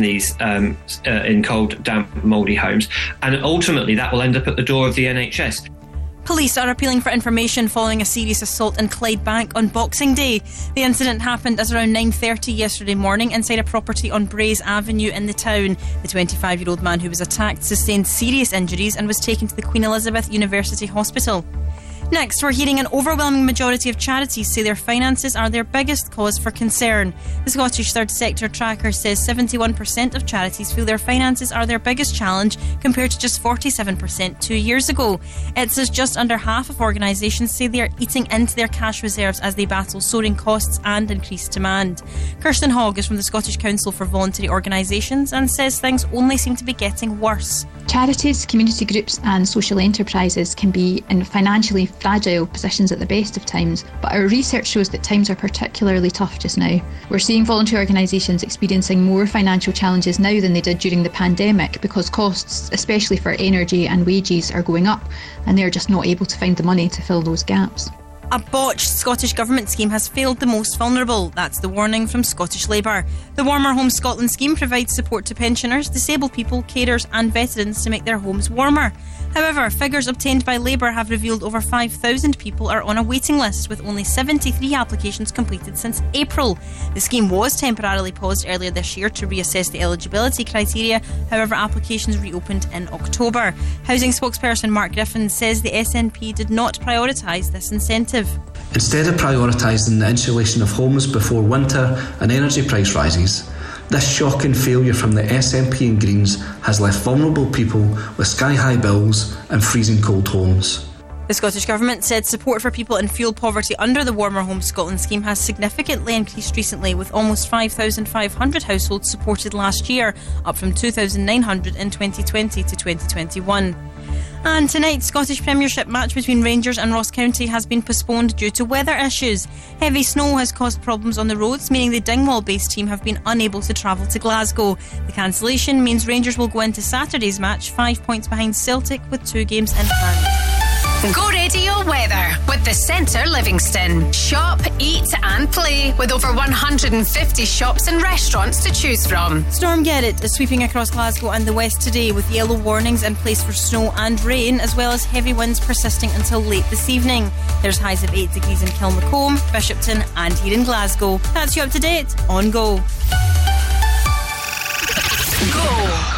these um, uh, in cold, damp, mouldy homes, and ultimately that will end up at the door of the NHS. Police are appealing for information following a serious assault in Clydebank on Boxing Day. The incident happened at around 9:30 yesterday morning inside a property on Braes Avenue in the town. The 25-year-old man who was attacked sustained serious injuries and was taken to the Queen Elizabeth University Hospital. Next, we're hearing an overwhelming majority of charities say their finances are their biggest cause for concern. The Scottish Third Sector Tracker says 71% of charities feel their finances are their biggest challenge compared to just 47% two years ago. It says just under half of organisations say they are eating into their cash reserves as they battle soaring costs and increased demand. Kirsten Hogg is from the Scottish Council for Voluntary Organisations and says things only seem to be getting worse. Charities, community groups, and social enterprises can be in financially fragile positions at the best of times, but our research shows that times are particularly tough just now. We're seeing voluntary organisations experiencing more financial challenges now than they did during the pandemic because costs, especially for energy and wages, are going up, and they're just not able to find the money to fill those gaps. A botched Scottish Government scheme has failed the most vulnerable. That's the warning from Scottish Labour. The Warmer Home Scotland scheme provides support to pensioners, disabled people, carers, and veterans to make their homes warmer. However, figures obtained by Labour have revealed over 5,000 people are on a waiting list, with only 73 applications completed since April. The scheme was temporarily paused earlier this year to reassess the eligibility criteria. However, applications reopened in October. Housing spokesperson Mark Griffin says the SNP did not prioritise this incentive. Instead of prioritising the insulation of homes before winter and energy price rises, this shocking failure from the SNP and Greens has left vulnerable people with sky high bills and freezing cold homes. The Scottish Government said support for people in fuel poverty under the Warmer Home Scotland scheme has significantly increased recently, with almost 5,500 households supported last year, up from 2,900 in 2020 to 2021. And tonight's Scottish Premiership match between Rangers and Ross County has been postponed due to weather issues. Heavy snow has caused problems on the roads, meaning the Dingwall based team have been unable to travel to Glasgow. The cancellation means Rangers will go into Saturday's match five points behind Celtic with two games in hand. Go radio weather with the Centre Livingston. Shop, eat, and play with over 150 shops and restaurants to choose from. Storm Gerrit is sweeping across Glasgow and the west today with yellow warnings in place for snow and rain, as well as heavy winds persisting until late this evening. There's highs of 8 degrees in Kilmacolm, Bishopton, and here in Glasgow. That's you up to date on Go. Go.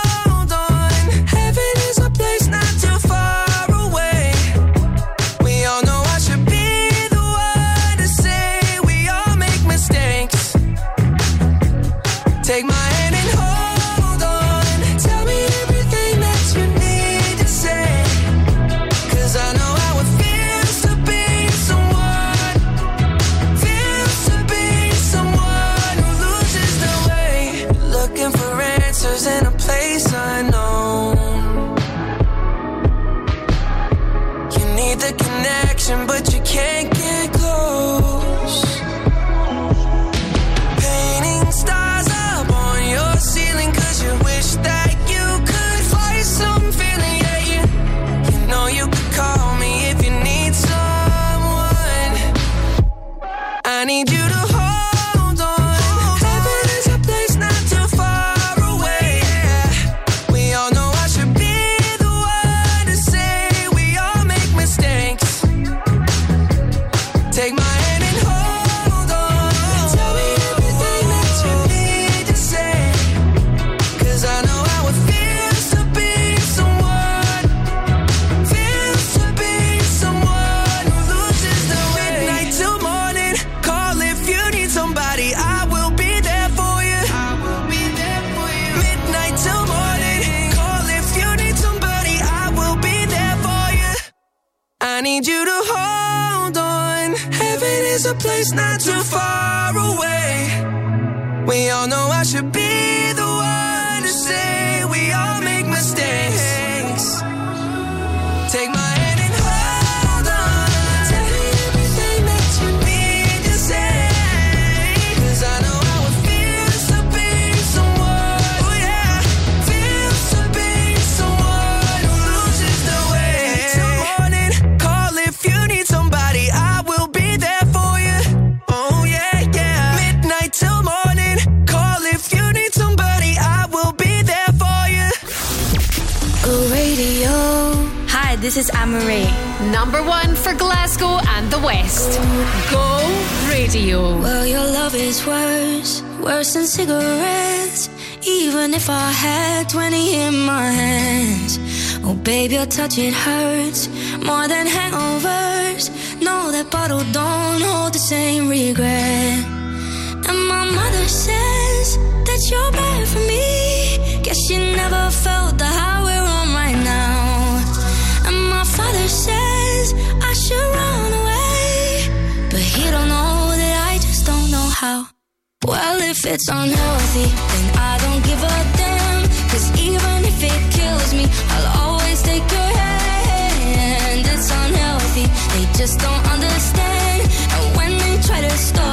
I need you to hold on. Heaven is a place not too far away. We all know I should be this is Anne-Marie. Number one for Glasgow and the West. Go Radio. Well, your love is worse, worse than cigarettes. Even if I had 20 in my hands. Oh, baby, your touch, it hurts more than hangovers. No, that bottle don't hold the same regret. And my mother says that you're bad for me. Guess you never felt the high how. Well, if it's unhealthy, then I don't give a damn. Cause even if it kills me, I'll always take your hand. It's unhealthy, they just don't understand. And when they try to stop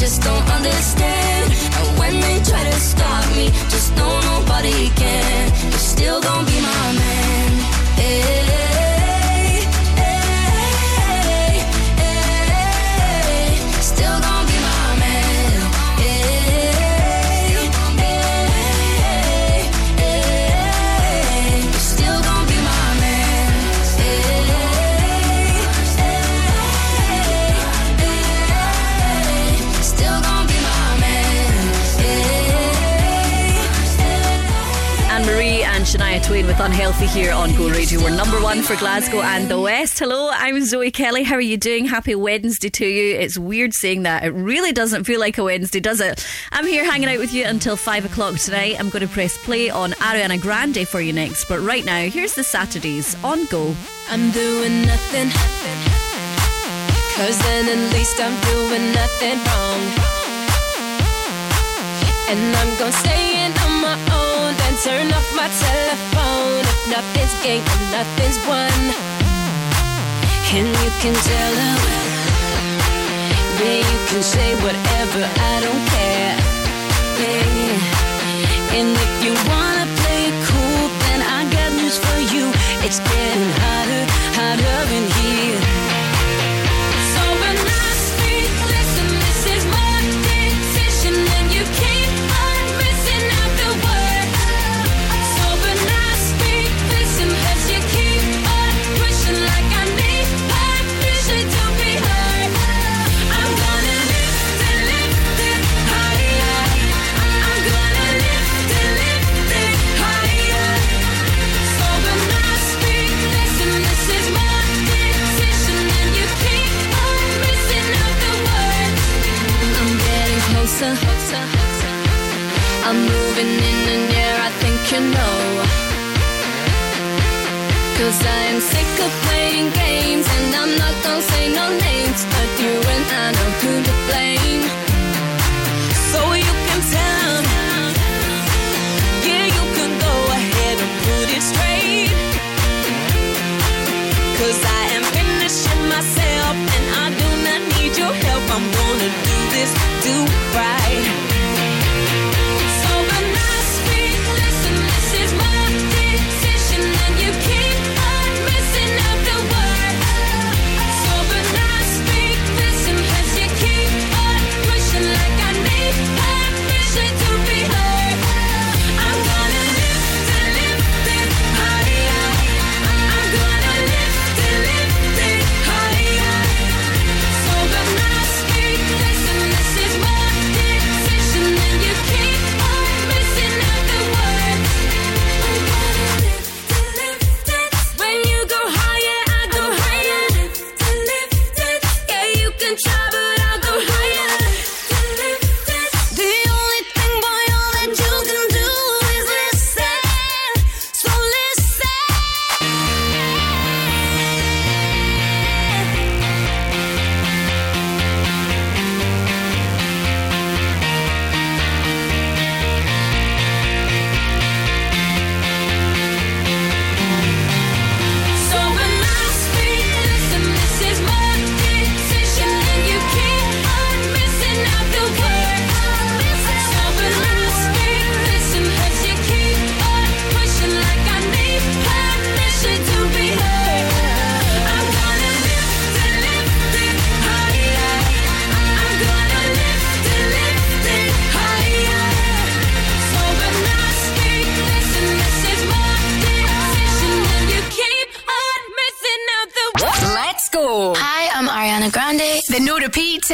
just don't understand. And when they try to stop me, just know nobody can. Twain with Unhealthy here on Go Radio. We're number one for Glasgow and the West. Hello, I'm Zoe Kelly. How are you doing? Happy Wednesday to you. It's weird saying that. It really doesn't feel like a Wednesday, does it? I'm here hanging out with you until five o'clock tonight. I'm going to press play on Ariana Grande for you next. But right now, here's the Saturdays on Go. I'm doing nothing. Cause then at least I'm doing nothing wrong. And I'm gonna stay in turn off my telephone. If nothing's gained and nothing's won. And you can tell her, yeah, you can say whatever, I don't care. Yeah. And if you wanna play it cool, then I got news for you. It's getting hotter, hotter in closer. I'm moving in, and yeah, I think you know. Cause I am sick of playing games, and I'm not gonna say no names, but you and I know who to blame. Do right.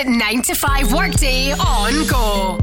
9 to 5 workday on go.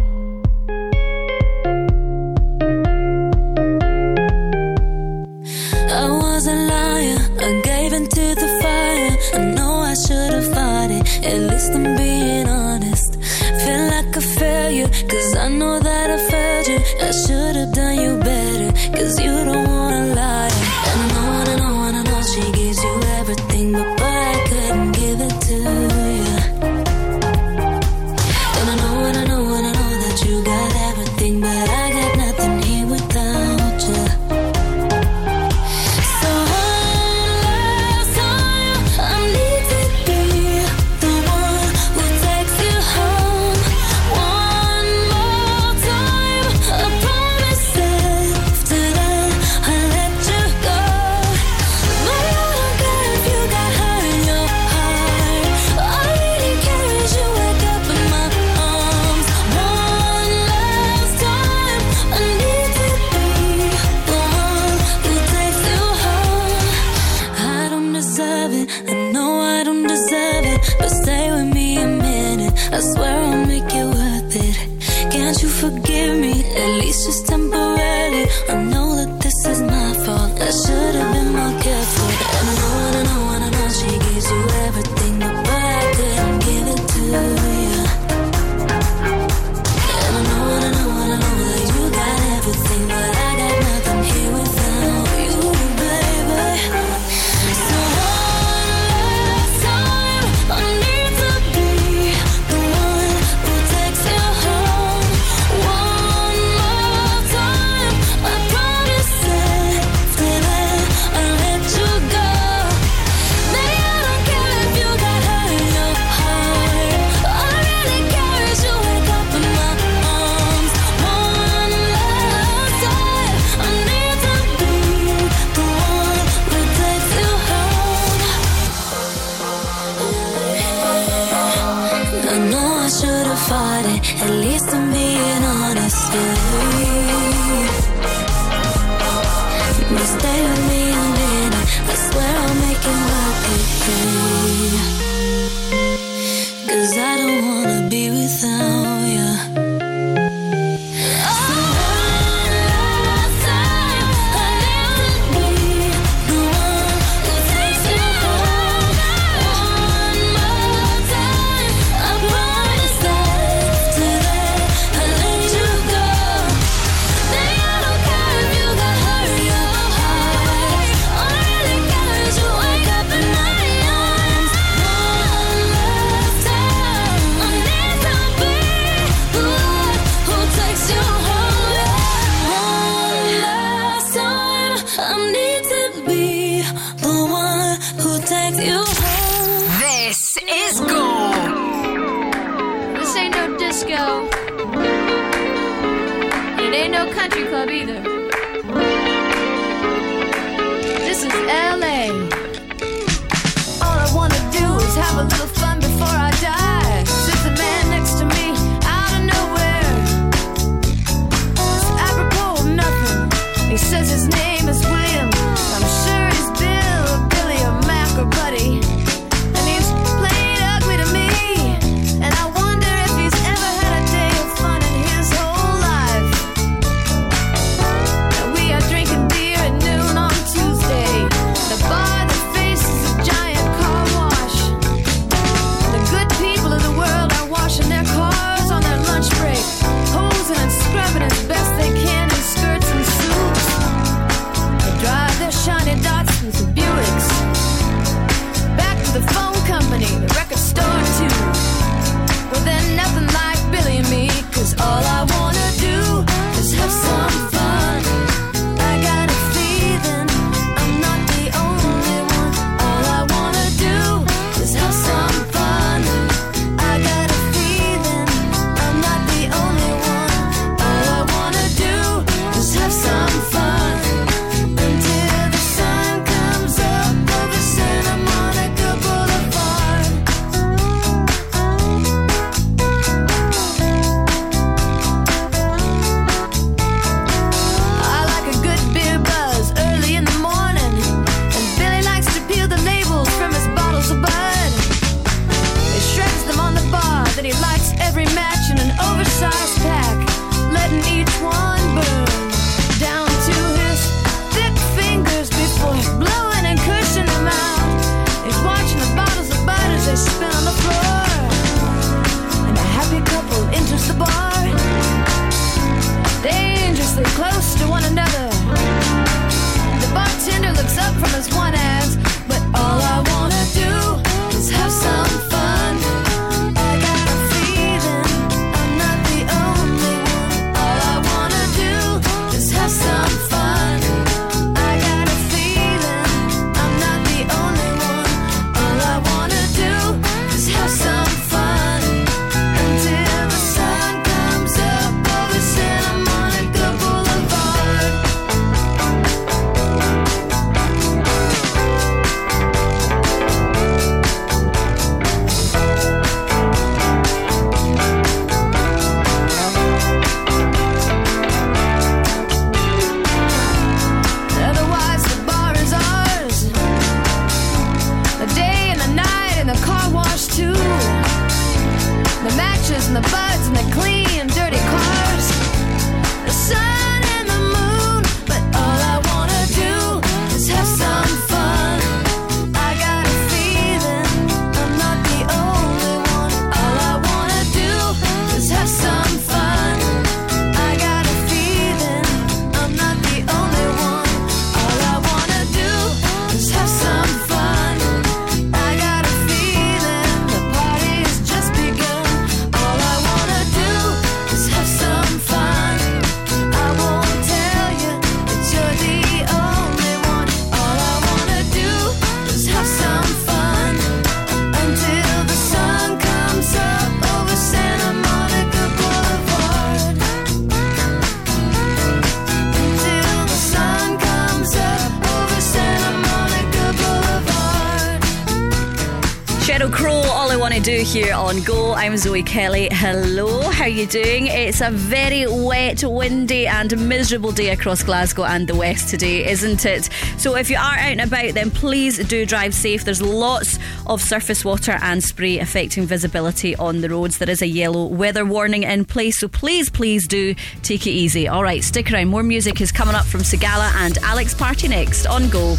here on Go. I'm Zoe Kelly. Hello, how you doing? It's a very wet, windy, and miserable day across Glasgow and the West today, isn't it? So if you are out and about, then please do drive safe. There's lots of surface water and spray affecting visibility on the roads. There is a yellow weather warning in place, so please, please do take it easy. All right, stick around. More music is coming up from Sigala and Alex Party next on Go.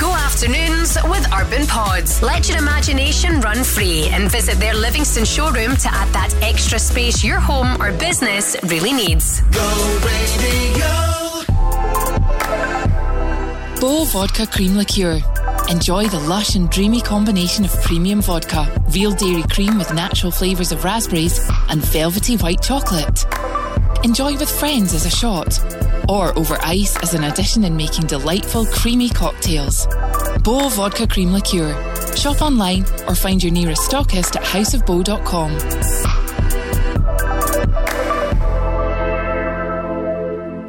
Go out afternoons with Urban Pods. Let your imagination run free and visit their Livingston showroom to add that extra space your home or business really needs. Go Radio. Bow Vodka Cream Liqueur. Enjoy the lush and dreamy combination of premium vodka, real dairy cream with natural flavours of raspberries, and velvety white chocolate. Enjoy with friends as a shot, or over ice as an addition in making delightful creamy cocktails. Bow Vodka Cream Liqueur. Shop online or find your nearest stockist at houseofbow.com.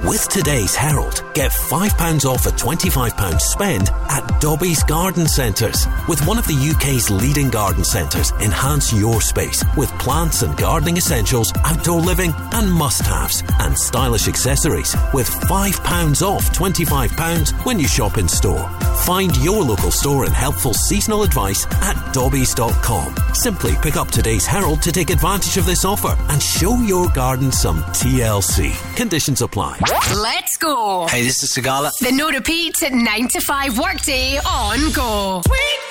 With today's Herald, Get £5 off a £25 spend at Dobbies Garden Centres. With one of the UK's leading garden centres, enhance your space with plants and gardening essentials, outdoor living and must-haves, and stylish accessories with £5 off £25 when you shop in store. Find your local store and helpful seasonal advice at Dobbies.com. Simply pick up today's Herald to take advantage of this offer and show your garden some TLC. Conditions apply. Let's go. Hey, this is Sigala. The no repeat at 9 to 5 workday on go. Sweet.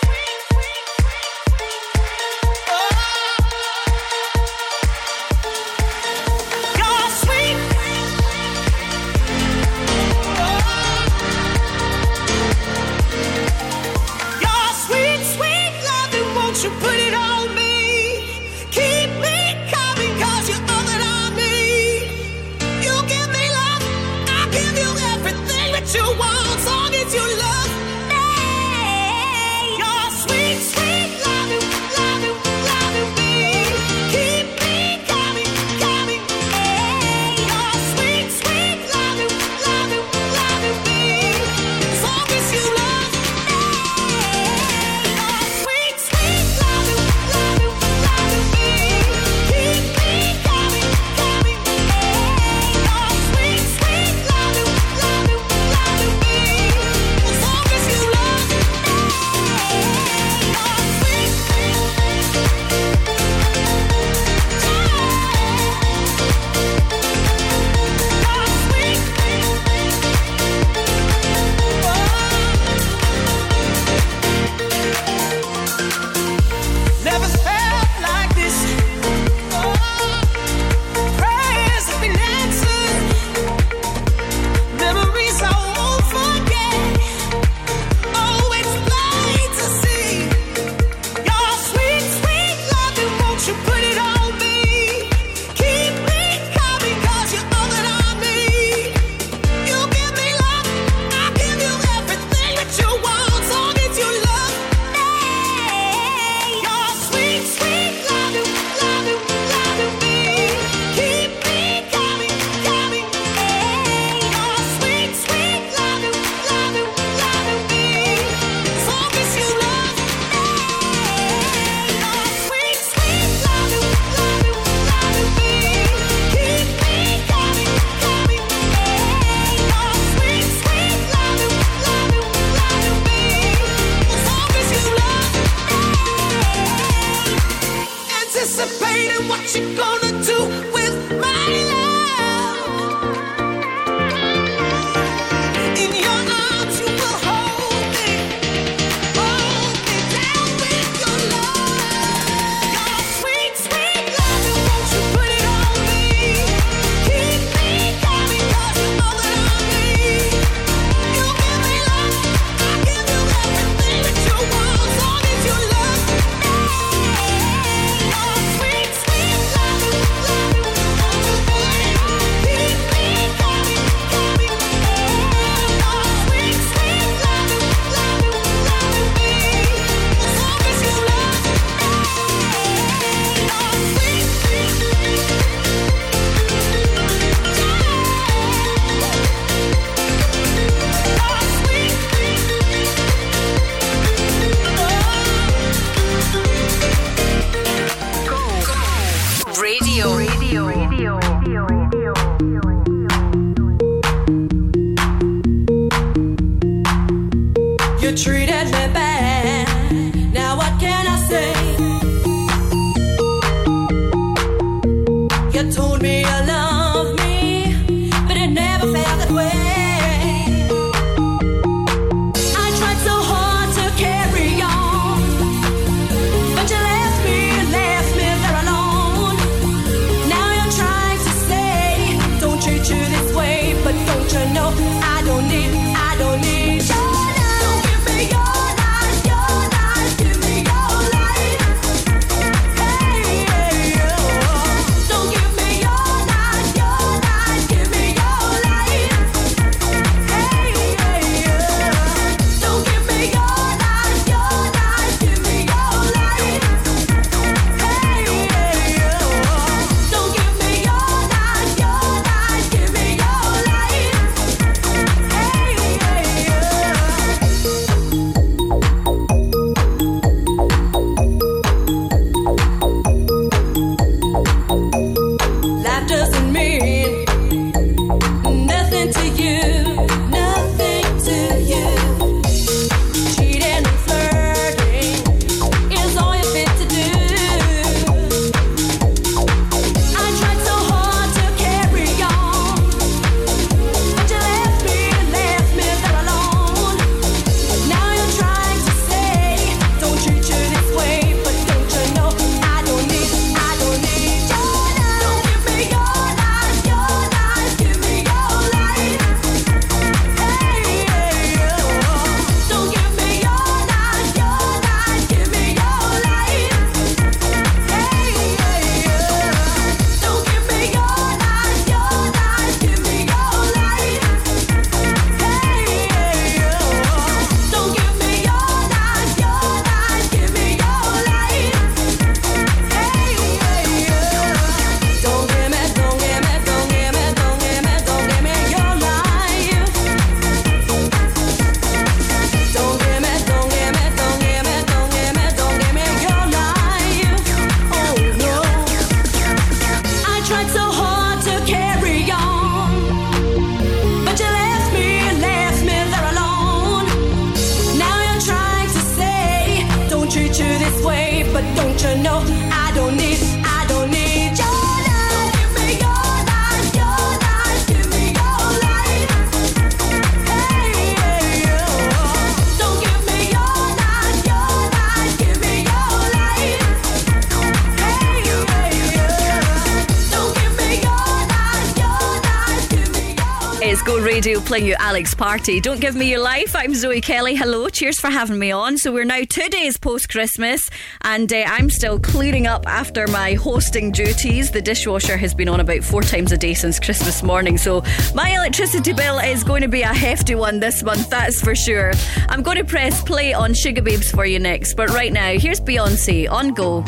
party. Don't give me your life. I'm Zoe Kelly. Hello. Cheers for having me on. So we're now two days post Christmas, and uh, I'm still cleaning up after my hosting duties. The dishwasher has been on about four times a day since Christmas morning, so my electricity bill is going to be a hefty one this month. That's for sure. I'm going to press play on Sugababes for you next, but right now here's Beyonce on Go.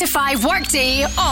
To 5 workday on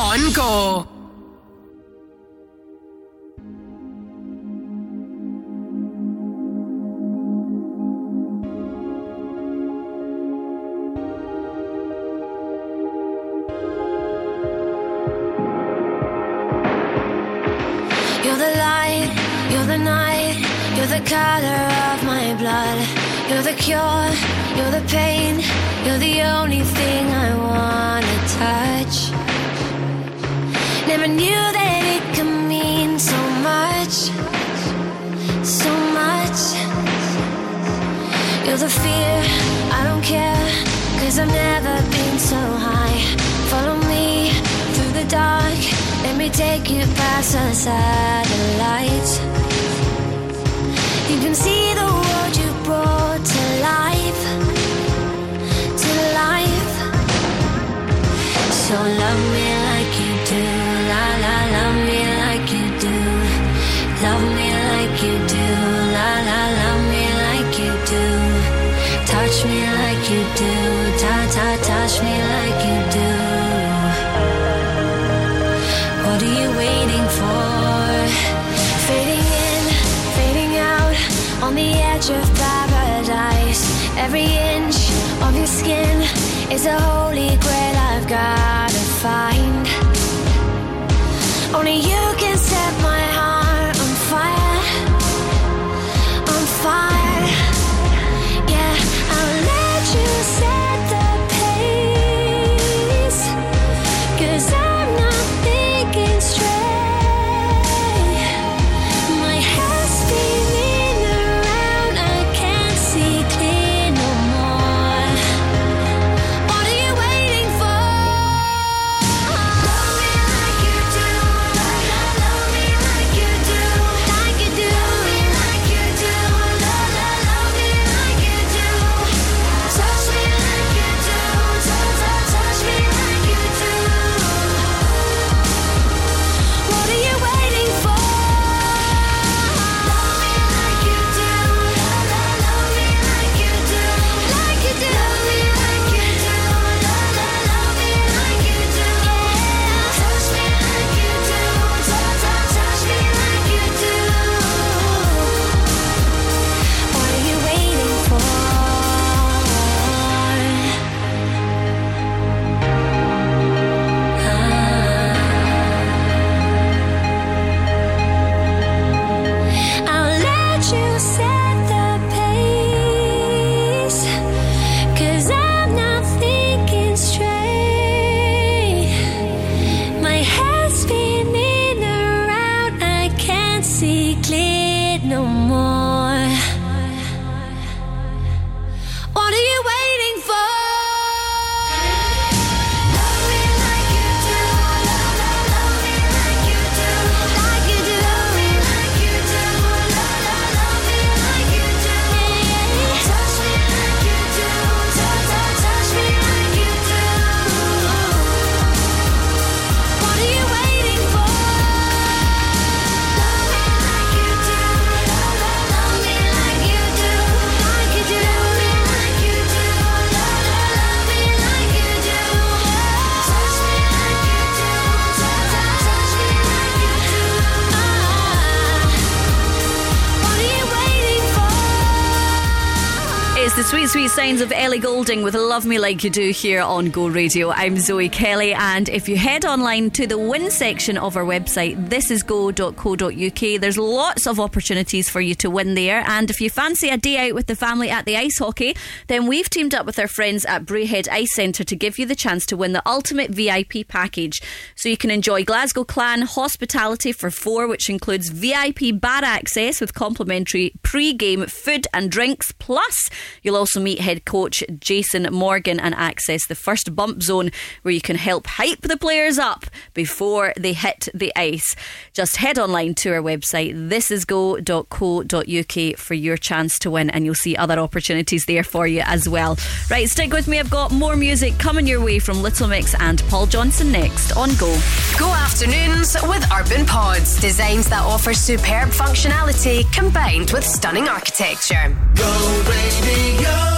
Goulding with Love Me Like You Do here on Go Radio. I'm Zoe Kelly, and if you head online to the win section of our website, thisisgo.co.uk, there's lots of opportunities for you to win there. And if you fancy a day out with the family at the ice hockey, then we've teamed up with our friends at Braehead Ice Centre to give you the chance to win the ultimate VIP package. So you can enjoy Glasgow Clan hospitality for four, which includes VIP bar access with complimentary pre game food and drinks. Plus, you'll also meet head coach Jason Morgan and access the first bump zone where you can help hype the players up before they hit the ice. Just head online to our website, thisisgo.co.uk, for your chance to win, and you'll see other opportunities there for you as well. Right, stick with me. I've got more music coming your way from Little Mix and Paul Johnson next on Go. Go afternoons with Urban Pods. Designs that offer superb functionality combined with stunning architecture. Go radio.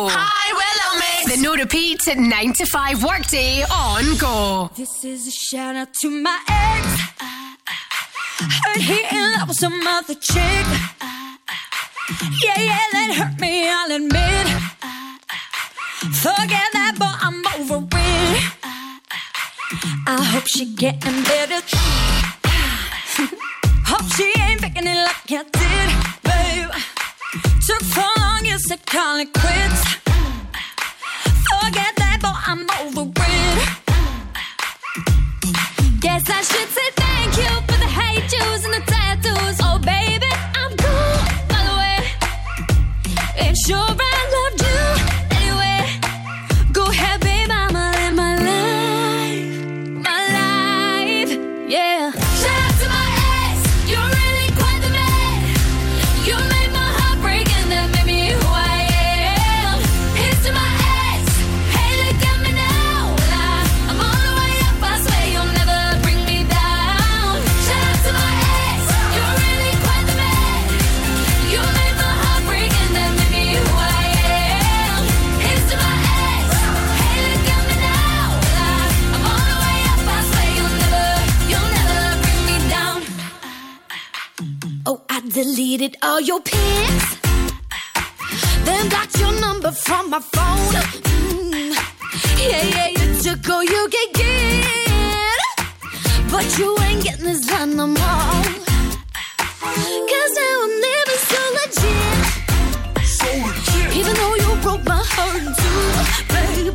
Hi, Willow Mix. The no repeat 9 to 5 workday on Go. This is a shout out to my ex. Heard he in love with some other chick. Yeah, yeah, that hurt me, I'll admit. Forget that, but I'm over it. I hope she getting better. hope she ain't faking it like I did, babe. Took so you said call it quits. Forget deleted all your pics. Then blocked your number from my phone. Mm. Yeah, yeah, you took all you could get. But you ain't getting this done no more. Cause now I'm living so legit. Even though you broke my heart in two, baby.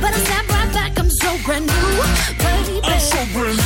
But I snap right back, I'm so brand new, baby. I'm so brand new.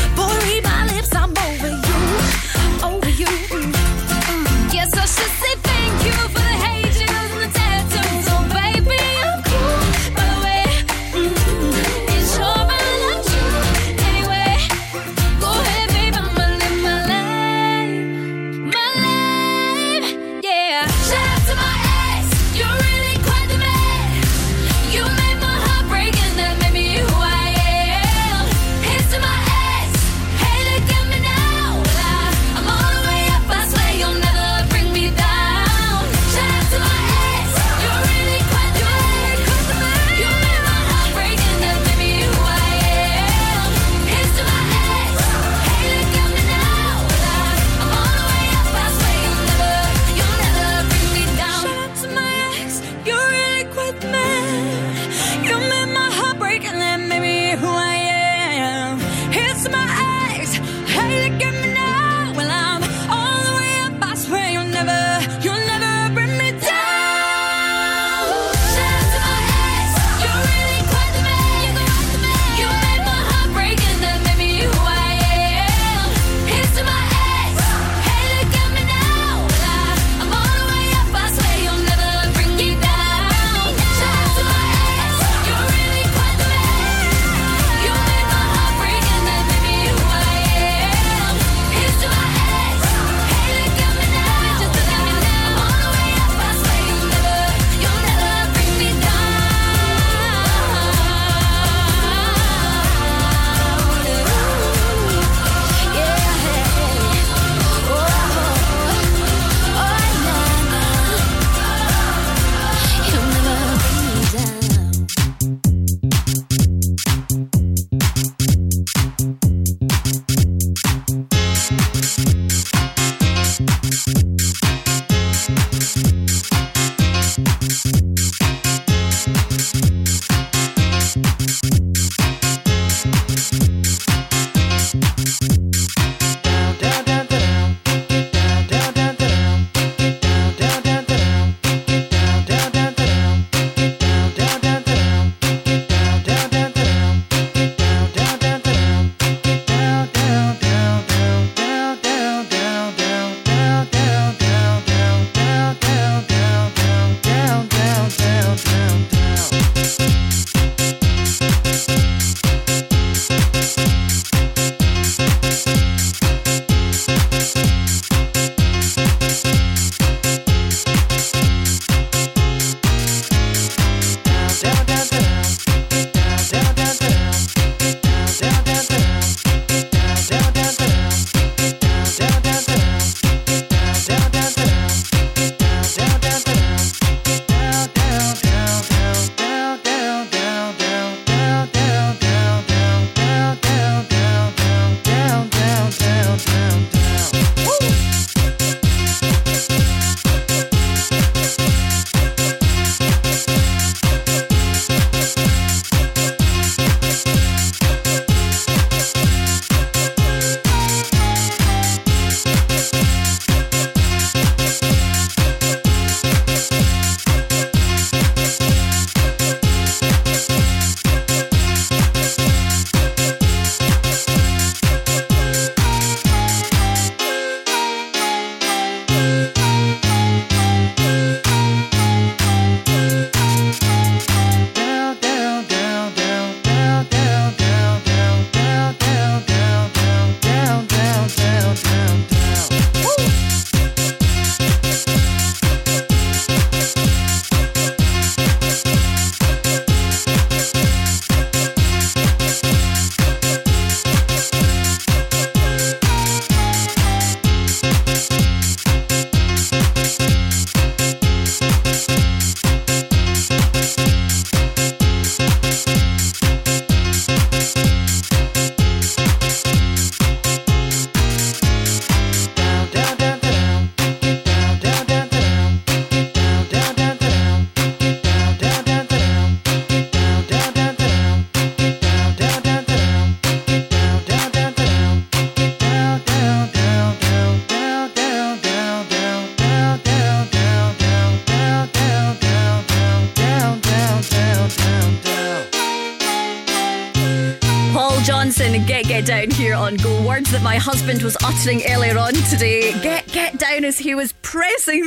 because he was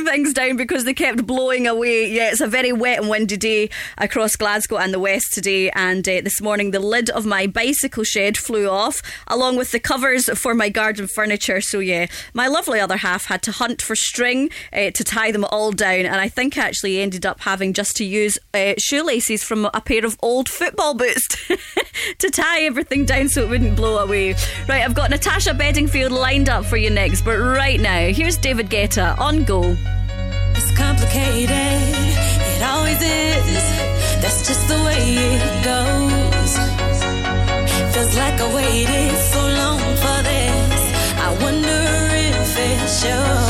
things down because they kept blowing away. Yeah, it's a very wet and windy day across Glasgow and the west today. And uh, this morning, the lid of my bicycle shed flew off, along with the covers for my garden furniture. So yeah, my lovely other half had to hunt for string uh, to tie them all down, and I think actually ended up having just to use uh, shoelaces from a pair of old football boots to tie everything down so it wouldn't blow away. Right, I've got Natasha Bedingfield lined up for you next, but right now, here's David Guetta on Go. It's complicated, it always is. That's just the way it goes. Feels like I waited so long for this. I wonder if it shows.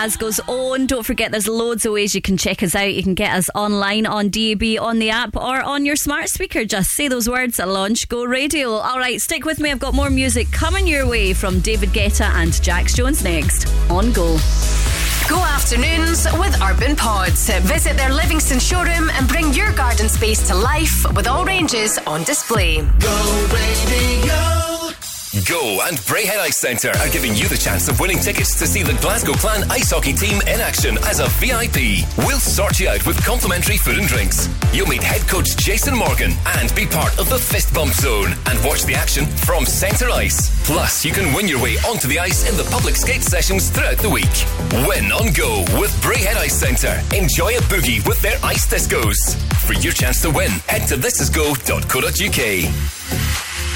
As goes on. Don't forget, there's loads of ways you can check us out. You can get us online on DAB, on the app, or on your smart speaker. Just say those words at launch. Go radio. All right, stick with me. I've got more music coming your way from David Guetta and Jax Jones next on Go. Go afternoons with Urban Pods. Visit their Livingston showroom and bring your garden space to life with all ranges on display. Go, baby, go. Go and Braehead Ice Centre are giving you the chance of winning tickets to see the Glasgow Clan ice hockey team in action as a VIP. We'll sort you out with complimentary food and drinks. You'll meet head coach Jason Morgan and be part of the fist bump zone and watch the action from centre ice. Plus, you can win your way onto the ice in the public skate sessions throughout the week. Win on Go with Braehead Ice Centre. Enjoy a boogie with their ice discos. For your chance to win, head to thisisgo.co.uk.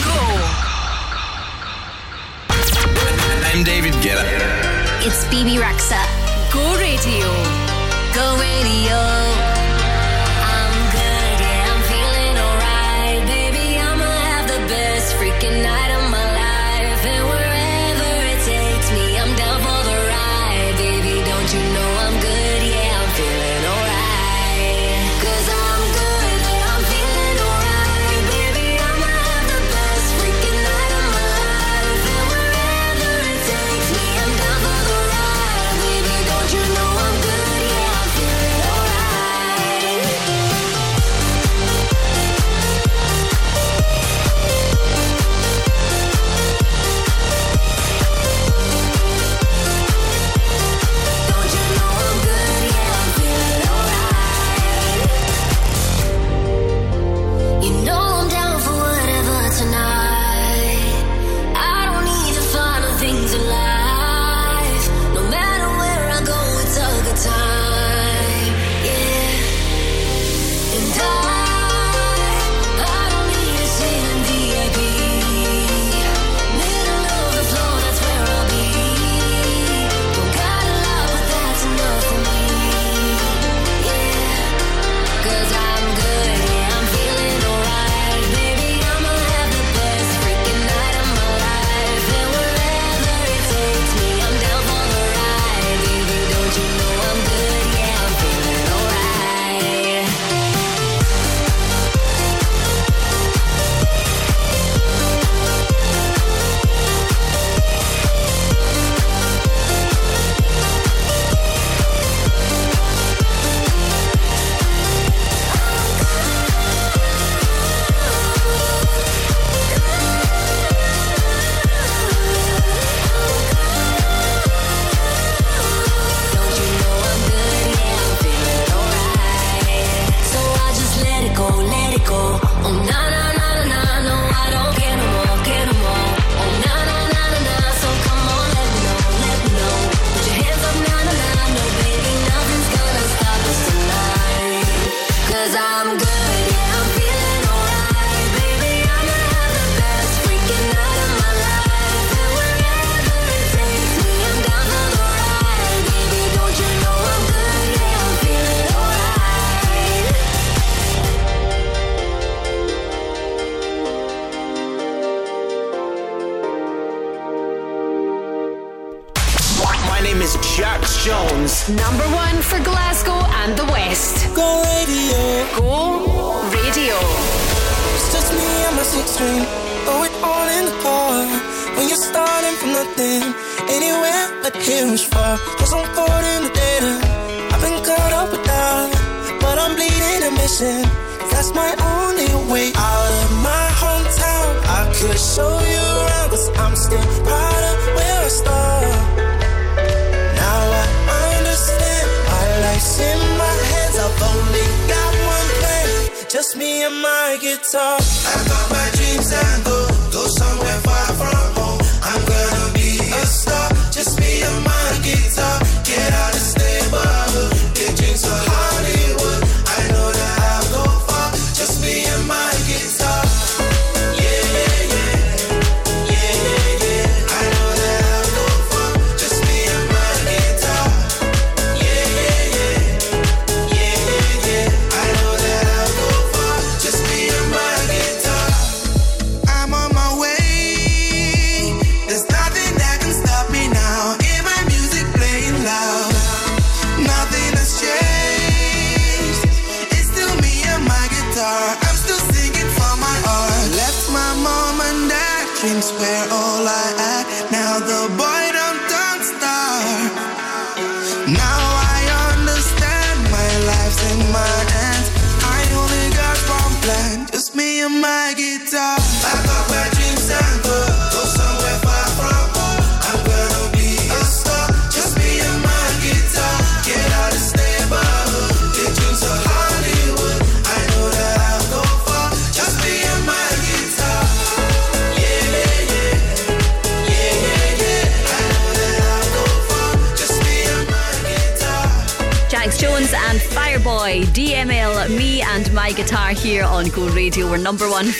go. I'm David Guetta. It's Bebe Rexha. Go Radio. Go Radio.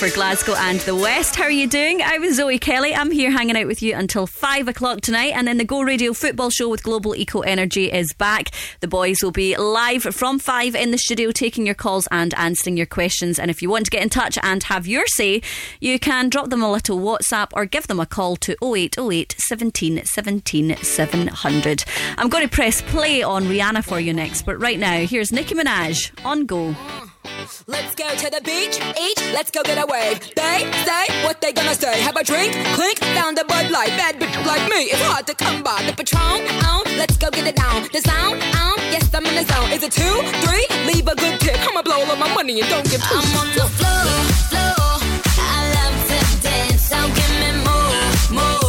For Glasgow and the West. How are you doing? I'm Zoe Kelly. I'm here hanging out with you until five o'clock tonight. And then the Go Radio football show with Global Eco Energy is back. The boys will be live from five in the studio taking your calls and answering your questions. And if you want to get in touch and have your say, you can drop them a little WhatsApp or give them a call to 0808 17 17 700. I'm going to press play on Rihanna for you next, but right now, here's Nicki Minaj on Go. Let's go to the beach, each, let's go get a wave. They say what they gonna say. Have a drink, clink, found a Bud Light. Bad bitch like me, it's hard to come by. The Patron, on, let's go get it down. The sound, on, yes I'm in the zone. Is it two, three? Leave a good tip. I'ma blow all my money and don't give two. I'm on the floor, floor. I love to dance, so give me more, more.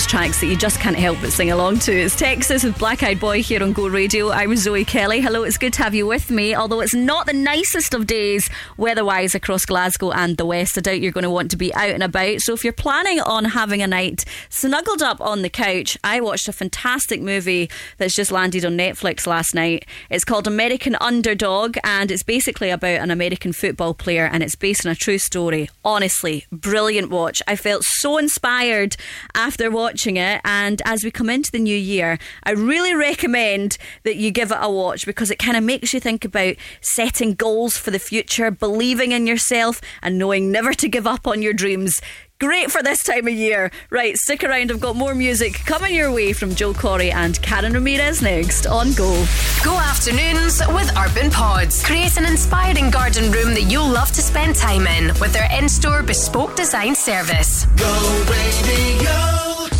Those tracks that you just can't help but sing along to. It's Texas with Black Eyed Boy here on Go Radio. I'm Zoe Kelly. Hello, it's good to have you with me. Although it's not the nicest of days weather-wise across Glasgow and the West, I doubt you're going to want to be out and about. So if you're planning on having a night snuggled up on the couch, I watched a fantastic movie that's just landed on Netflix last night. It's called American Underdog, and it's basically about an American football player, and it's based on a true story. Honestly, brilliant watch. I felt so inspired after watching it. And as we come into the new year, I really recommend that you give it a watch because it kind of makes you think about setting goals for the future, believing in yourself, and knowing never to give up on your dreams. Great for this time of year. Right, stick around. I've got more music coming your way from Joe Corey and Karen Ramirez next on Go. Go afternoons with Urban Pods. Create an inspiring garden room that you'll love to spend time in with their in store bespoke design service. Go radio.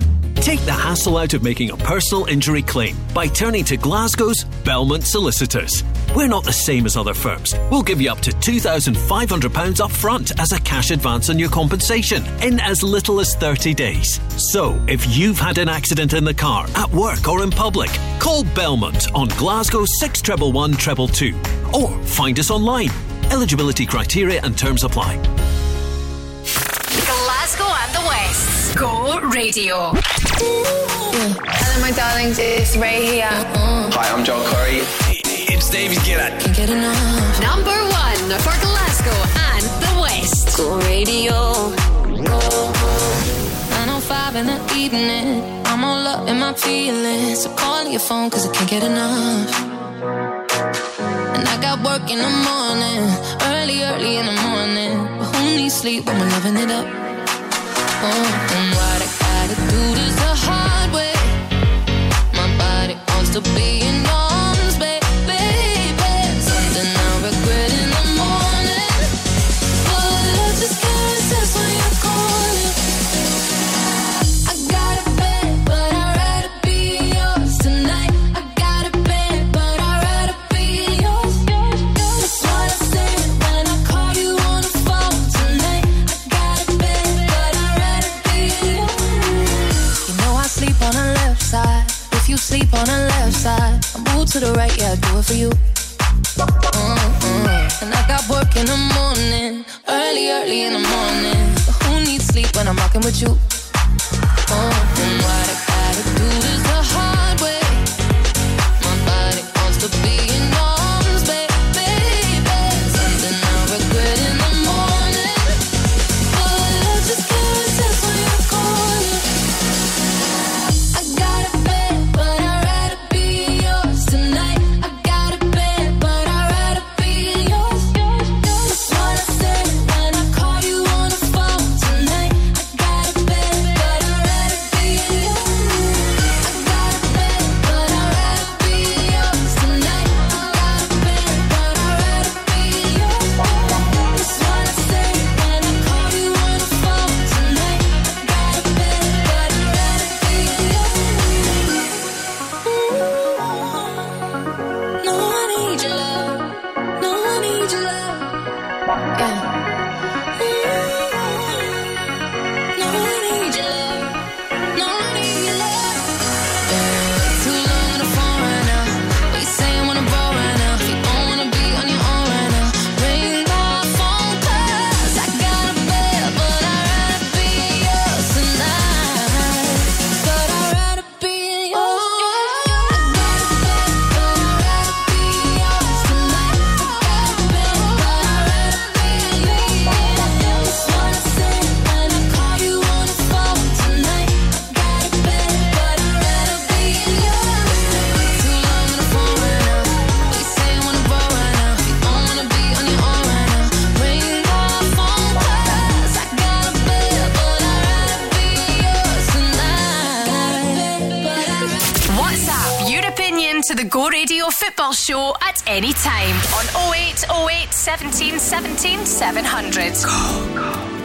Take the hassle out of making a personal injury claim by turning to Glasgow's Belmont Solicitors. We're not the same as other firms. We'll give you up to £2,500 up front as a cash advance on your compensation in as little as 30 days. So, if you've had an accident in the car, at work, or in public, call Belmont on Glasgow 6111 222 or find us online. Eligibility criteria and terms apply. Glasgow and the West. Go Radio. Hello, my darlings. It's Ray here. Hi, I'm Joel Curry. It's David Gillett. Can't get enough. Number one for Glasgow and the West. Go radio. 905 in the evening. I'm all up in my feelings. So call your phone cause I can't get enough. And I got work in the morning. Early, early in the morning. But who needs sleep when we're loving it up? To do this the hard way. My body wants to be in sleep on the left side, I move to the right, yeah, I do it for you. Mm-mm. And I got work in the morning, early, early in the morning. But who needs sleep when I'm rocking with you? Oh, Show at any time on 0808 17 17 700. I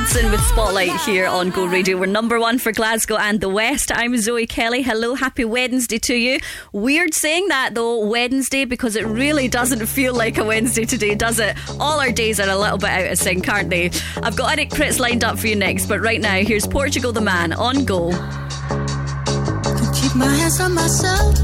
Hudson with Spotlight here on Go Radio. We're number one for Glasgow and the West. I'm Zoe Kelly. Hello, happy Wednesday to you. Weird saying that though, Wednesday, because it really doesn't feel like a Wednesday today, does it? All our days are a little bit out of sync, aren't they? I've got Eric Prydz lined up for you next, but right now, here's Portugal the Man on Go. Keep my hands on myself.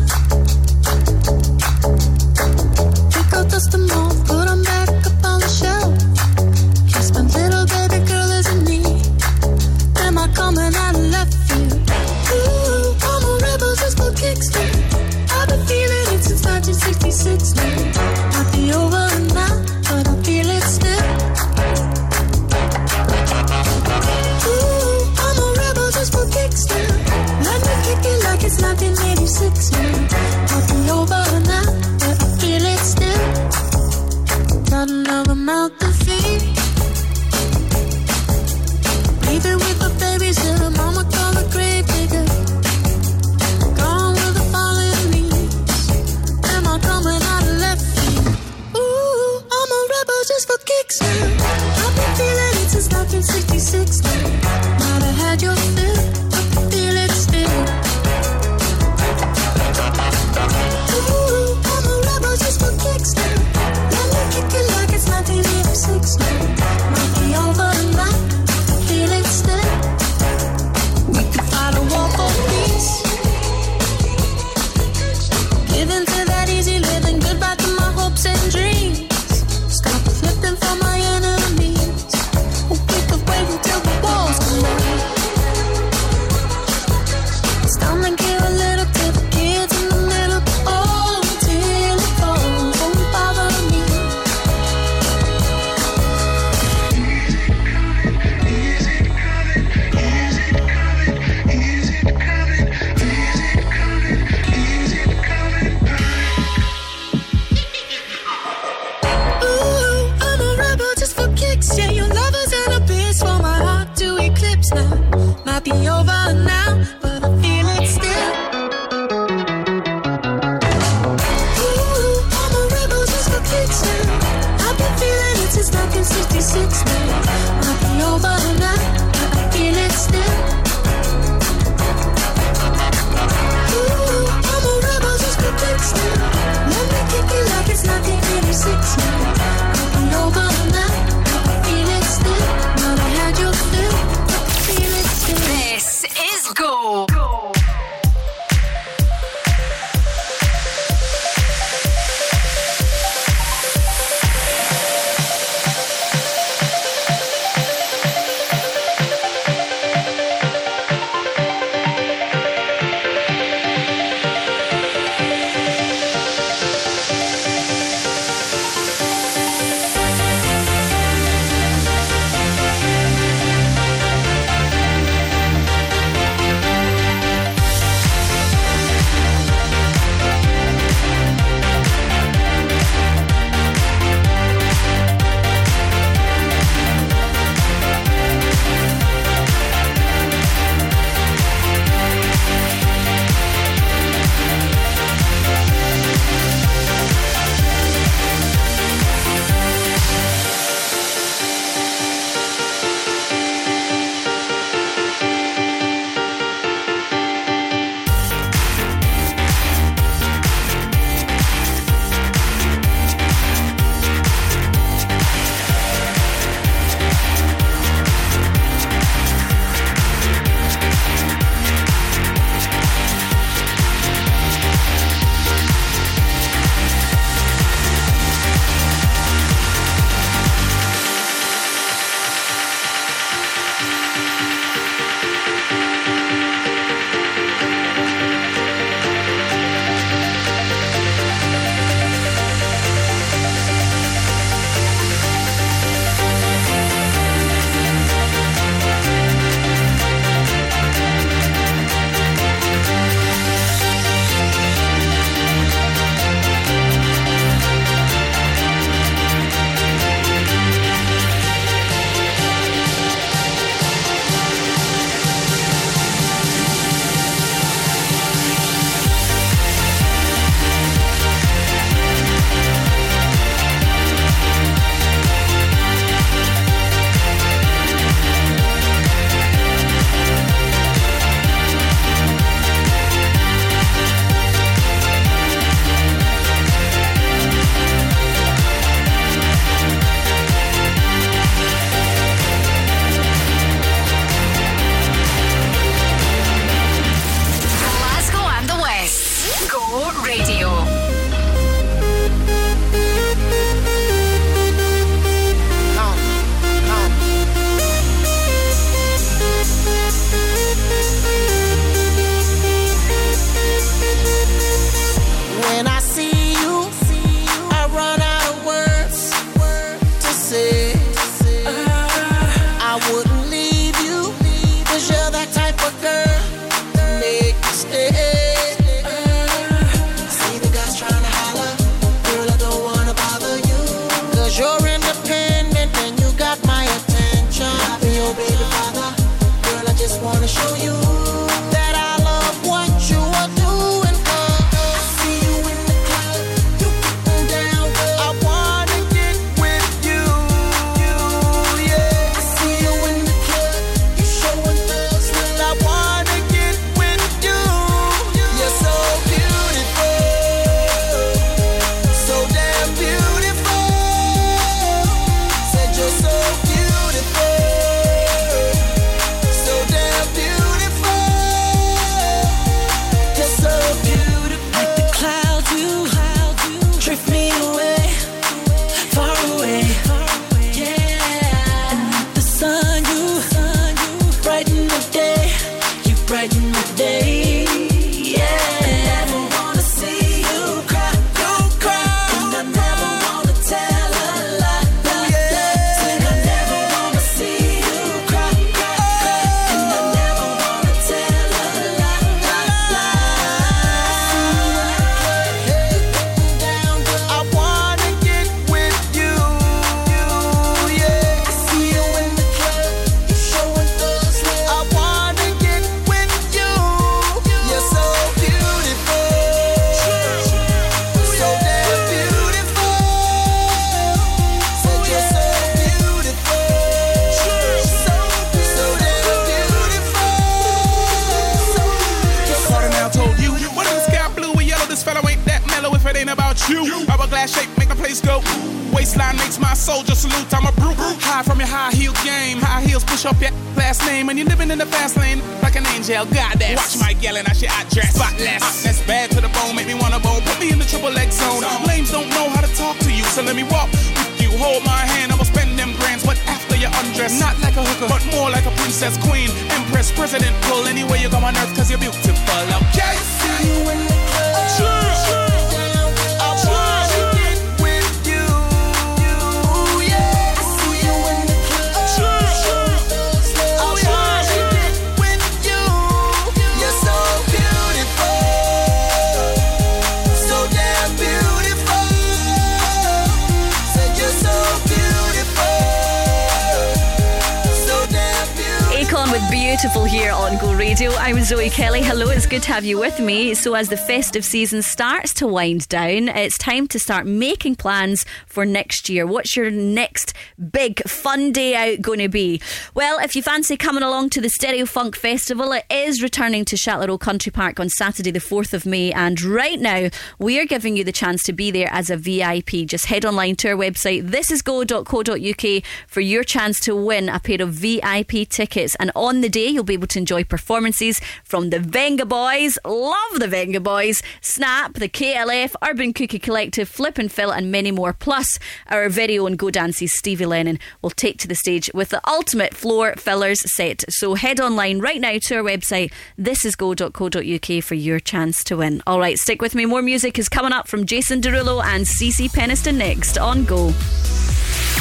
Beautiful here on Go Radio. I'm Zoe Kelly. Hello, it's good to have you with me. So, as the festive season starts to wind down, it's time to start making plans for next year. What's your next big fun day out going to be? Well, if you fancy coming along to the Stereo Funk Festival, it is returning to Chatelherault Country Park on Saturday, the 4th of May. And right now, we are giving you the chance to be there as a VIP. Just head online to our website, thisisgo.co.uk, for your chance to win a pair of VIP tickets. And on the day, you'll be able to enjoy performances from the Vengaboys. Love the Vengaboys. Snap, the KLF, Urban Cookie Collective, Flip and Fill, and many more. Plus, our very own Go Dances Stevie Lennon will take to the stage with the ultimate floor fillers set. So head online right now to our website, thisisgo.co.uk, for your chance to win. All right, stick with me. More music is coming up from Jason Derulo and Cece Peniston next on Go.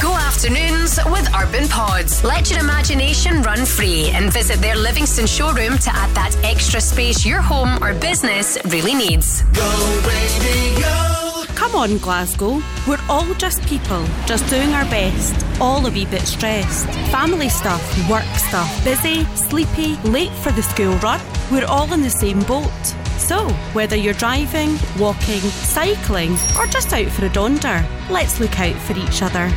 Go afternoons with Urban Pods. Let your imagination run free and visit their Livingston showroom to add that extra space your home or business really needs. Come on, Glasgow. We're all just people, just doing our best, all a wee bit stressed. Family stuff, work stuff, busy, sleepy, late for the school run. We're all in the same boat. So, whether you're driving, walking, cycling, or just out for a donder, let's look out for each other.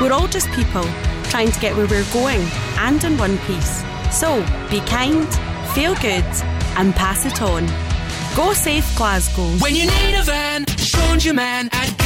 We're all just people trying to get where we're going and in one piece. So, be kind, feel good, and pass it on. Go safe, Glasgow. When you need a van, your man at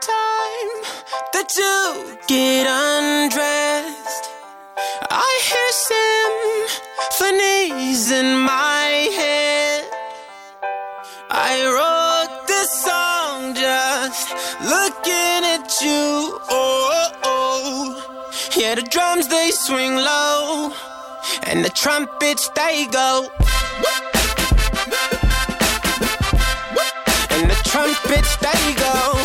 Time that you get undressed, I hear symphonies in my head. I wrote this song just looking at you. Oh, oh. yeah, the drums they swing low, and the trumpets they go. And the trumpets they go.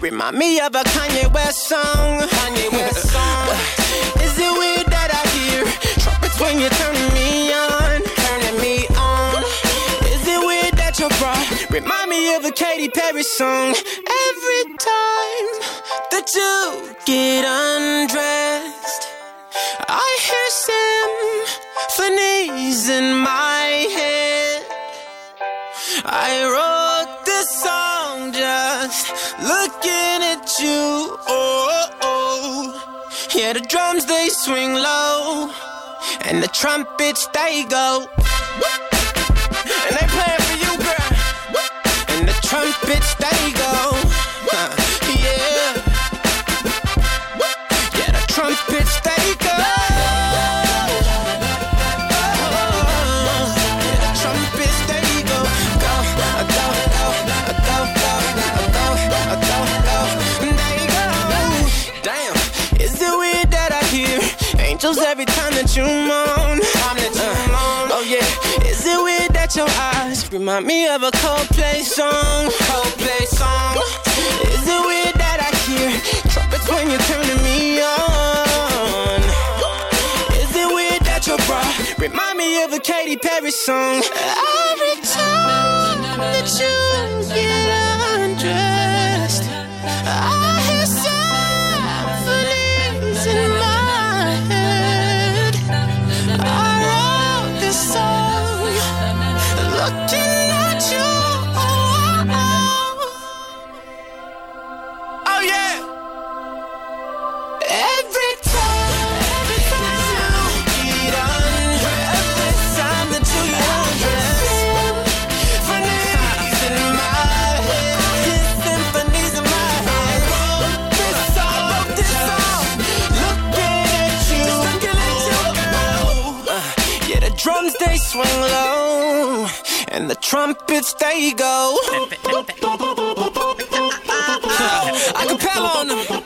Remind me of a Kanye West song? Kanye West song. Is it weird that I hear trumpets when you're turning me on? Turning me on. Is it weird that your bra remind me of a Katy Perry song? Every time that you get undressed. I hear symphonies in my head. I wrote this song just looking at you. Oh, oh. yeah, the drums they swing low, and the trumpets they go. And they playing for you, girl. And the trumpets they go. angels every time that you moan. Uh, oh yeah, is it weird that your eyes remind me of a Coldplay song? Coldplay song. Is it weird that I hear trumpets when you're turning me on? Is it weird that your bra remind me of a Katy Perry song? Every time that you drums they swing low, and the trumpets they go. I Acapella on them.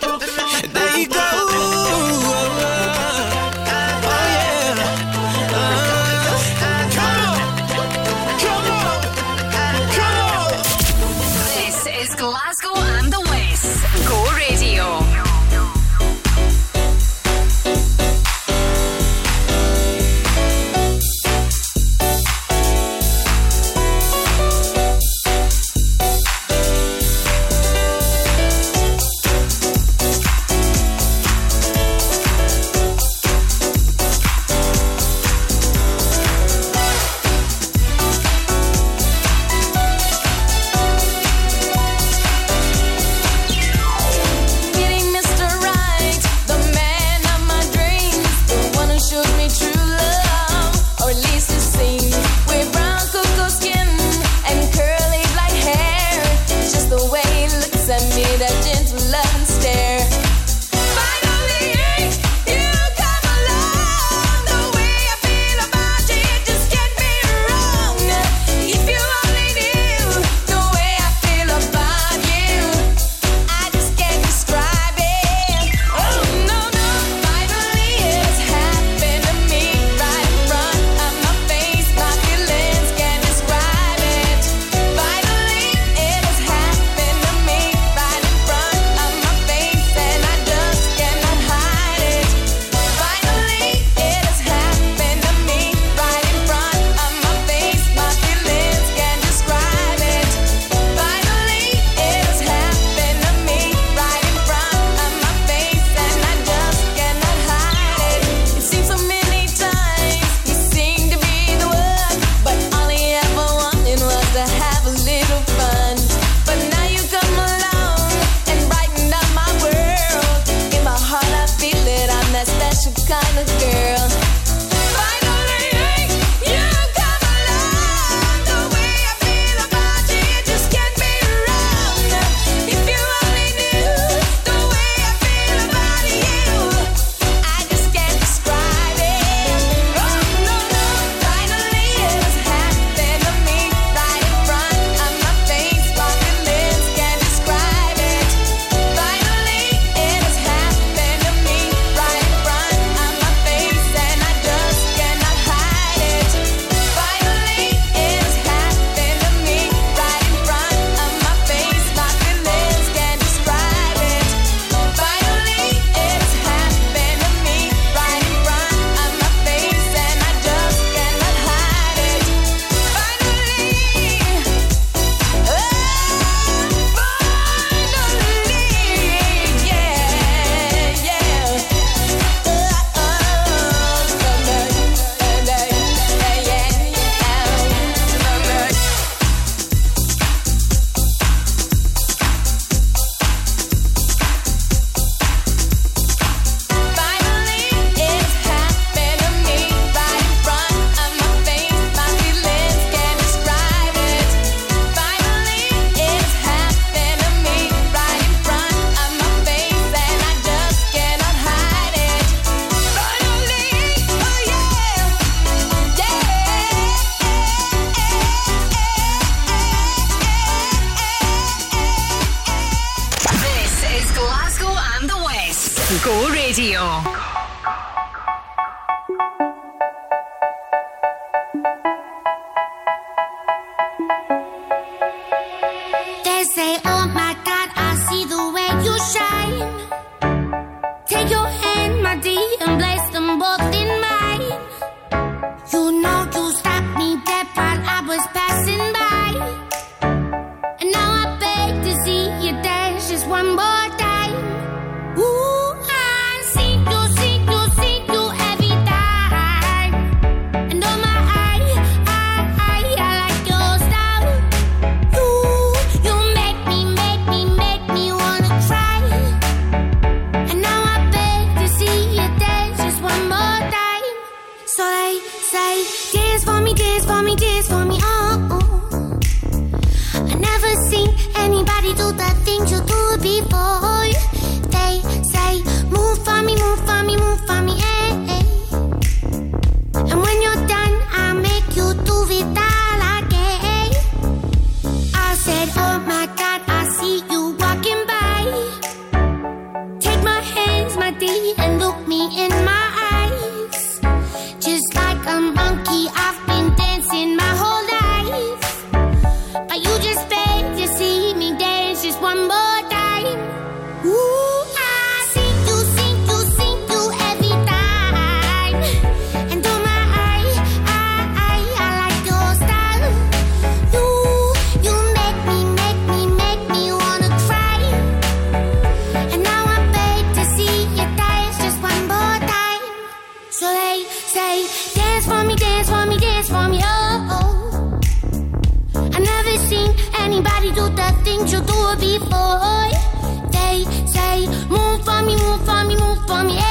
from you.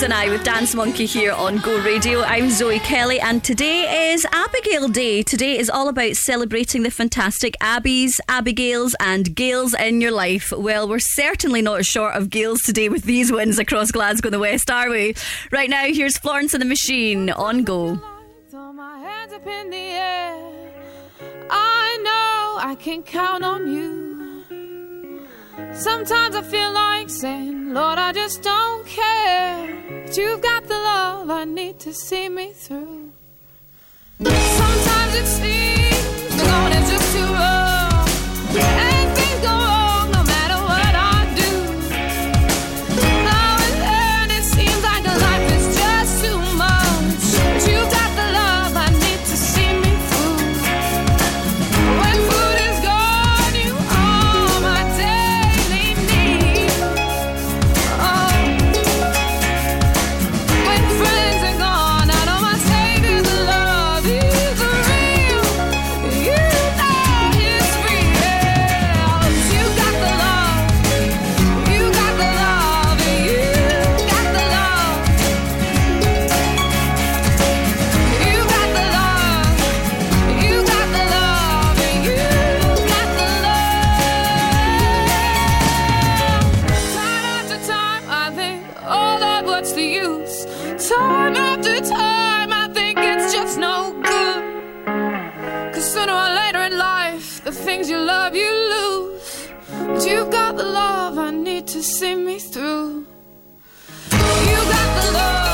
Tones and I with Dance Monkey here on Go Radio. I'm Zoe Kelly, and today is Abigail Day. Today is all about celebrating the fantastic Abbies, Abigails, and Gales in your life. Well, we're certainly not short of Gales today with these wins across Glasgow and the West, are we? Right now, here's Florence and the Machine on Go. I know I can count on you. Sometimes I feel like saying, Lord, I just don't care. But you've got the love I need to see me through. Sometimes it seems the going is just too rough. the love I need to see me through. You got the love.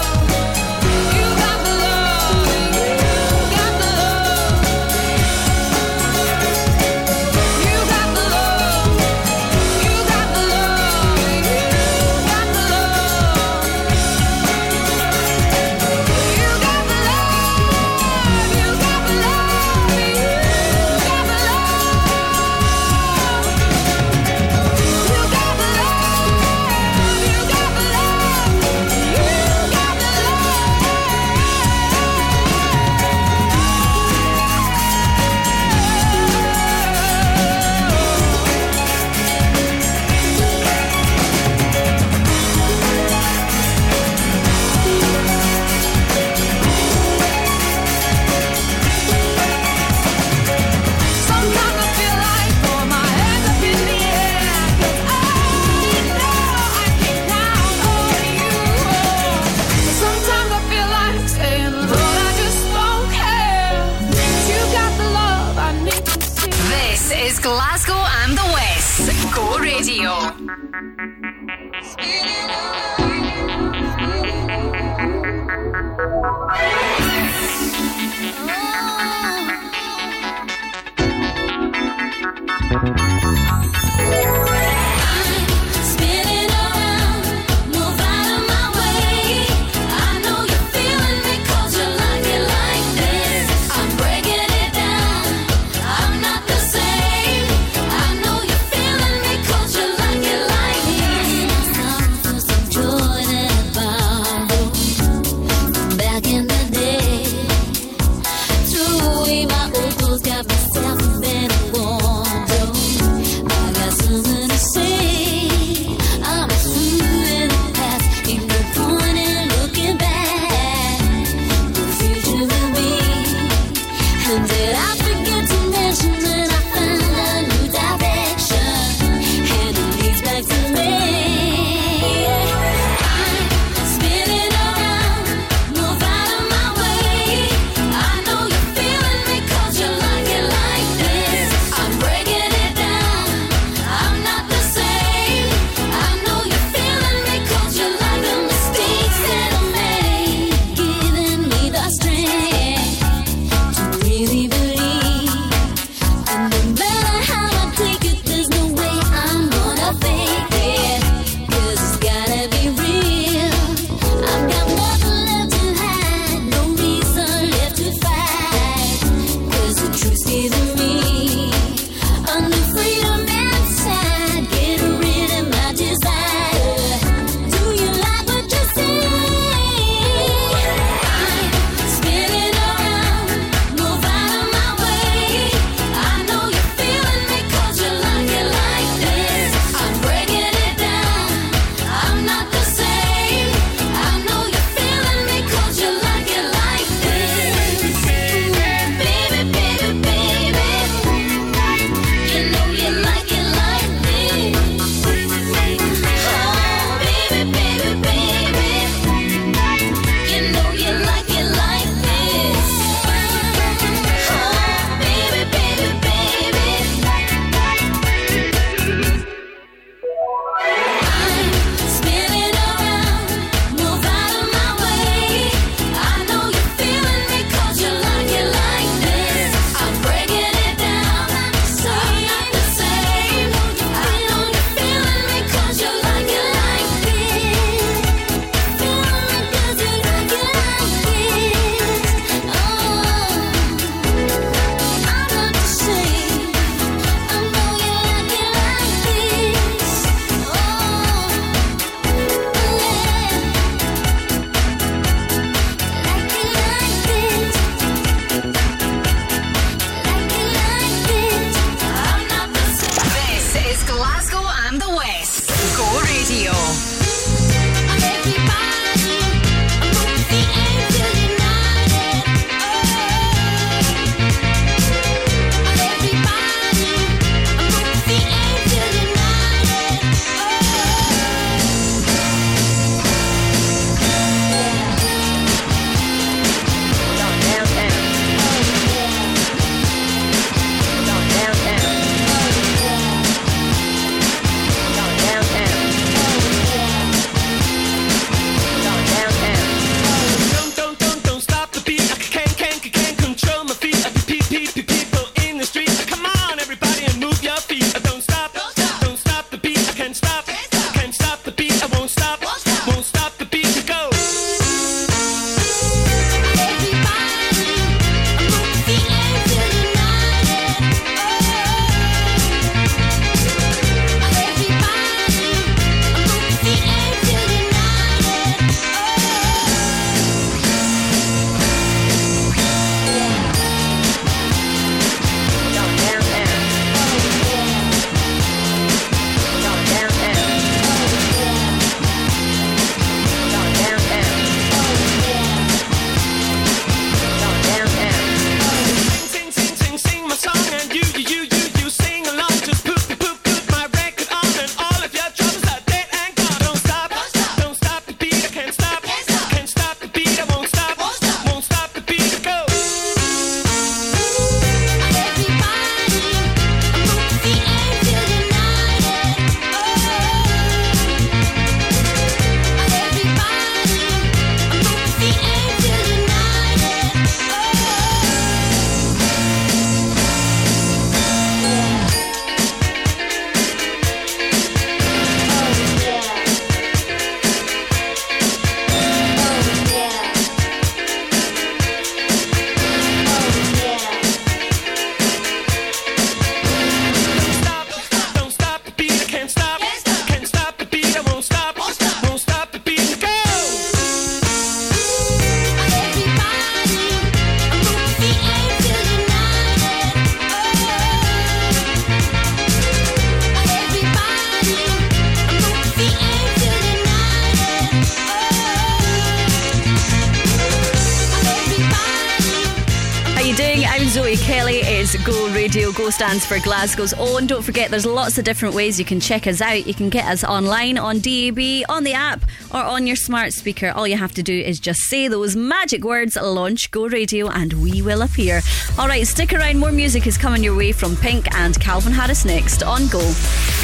Stands for Glasgow's own. Don't forget, there's lots of different ways you can check us out. You can get us online on DAB, on the app, or on your smart speaker. All you have to do is just say those magic words, launch Go Radio, and we will appear. All right, stick around. More music is coming your way from Pink and Calvin Harris next on Go.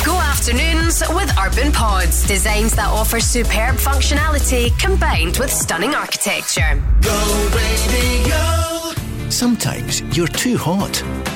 Go afternoons with Urban Pods. Designs that offer superb functionality combined with stunning architecture. Go radio. Sometimes you're too hot.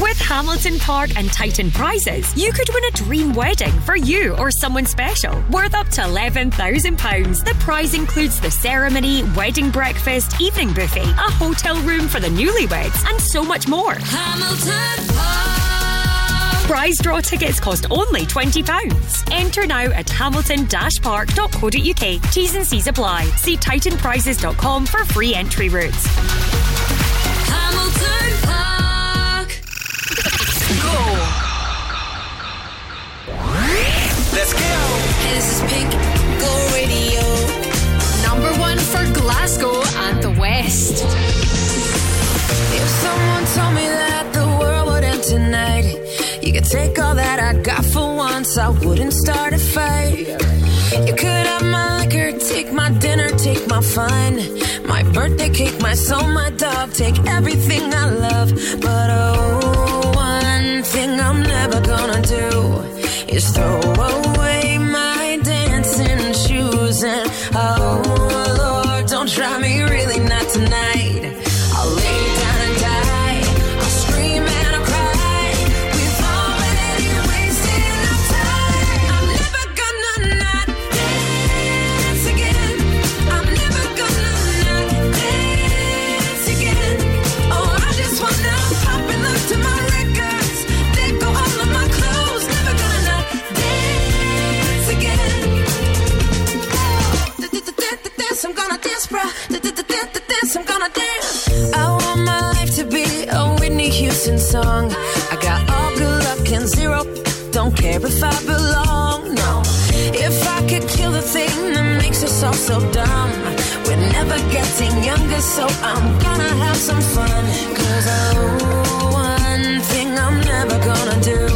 With Hamilton Park and Titan prizes, you could win a dream wedding for you or someone special, worth up to £11,000. The prize includes the ceremony, wedding breakfast, evening buffet, a hotel room for the newlyweds, and so much more. Hamilton Park. Prize draw tickets cost only £20. Enter now at hamilton-park.co.uk. T's and C's apply. See titanprizes.com for free entry routes. Hamilton. Let's go. Hey, this is Pink. Go Radio. Number one for Glasgow and the West. If someone told me that the world would end tonight, you could take all that I got for once, I wouldn't start a fight. You could have my liquor, take my dinner, take my fun, my birthday cake, my soul, my dog, take everything I love. But oh, one thing I'm never gonna do is throw away I'm gonna dance, bruh. Dance, I'm gonna dance. I want my life to be a Whitney Houston song. I got all good luck and zero. Don't care if I belong, no. If I could kill the thing that makes us all so dumb. We're never getting younger, so I'm gonna have some fun. Cause oh, one thing I'm never gonna do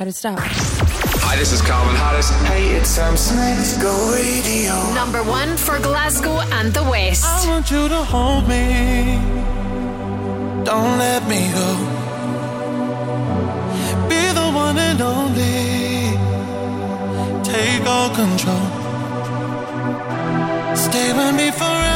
How to stop. Hi, this is Calvin Harris. Hey, it's Sam Smith. Go radio. Number one for Glasgow and the West. I want you to hold me. Don't let me go. Be the one and only. Take all control. Stay with me forever.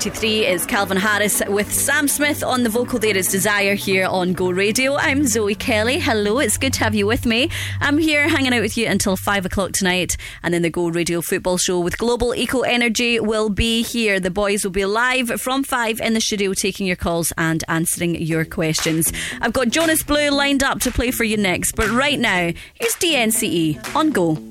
93 is Calvin Harris with Sam Smith on the vocal. There is Desire here on Go Radio. I'm Zoe Kelly. Hello, it's good to have you with me. I'm here hanging out with you until five o'clock tonight, and then the Go Radio football show with Global Eco Energy will be here. The boys will be live from five in the studio, taking your calls and answering your questions. I've got Jonas Blue lined up to play for you next, but right now, here's DNCE on Go.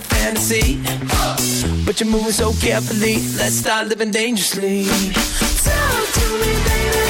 fantasy. But you're moving so carefully. Let's start living dangerously. Talk to me, baby.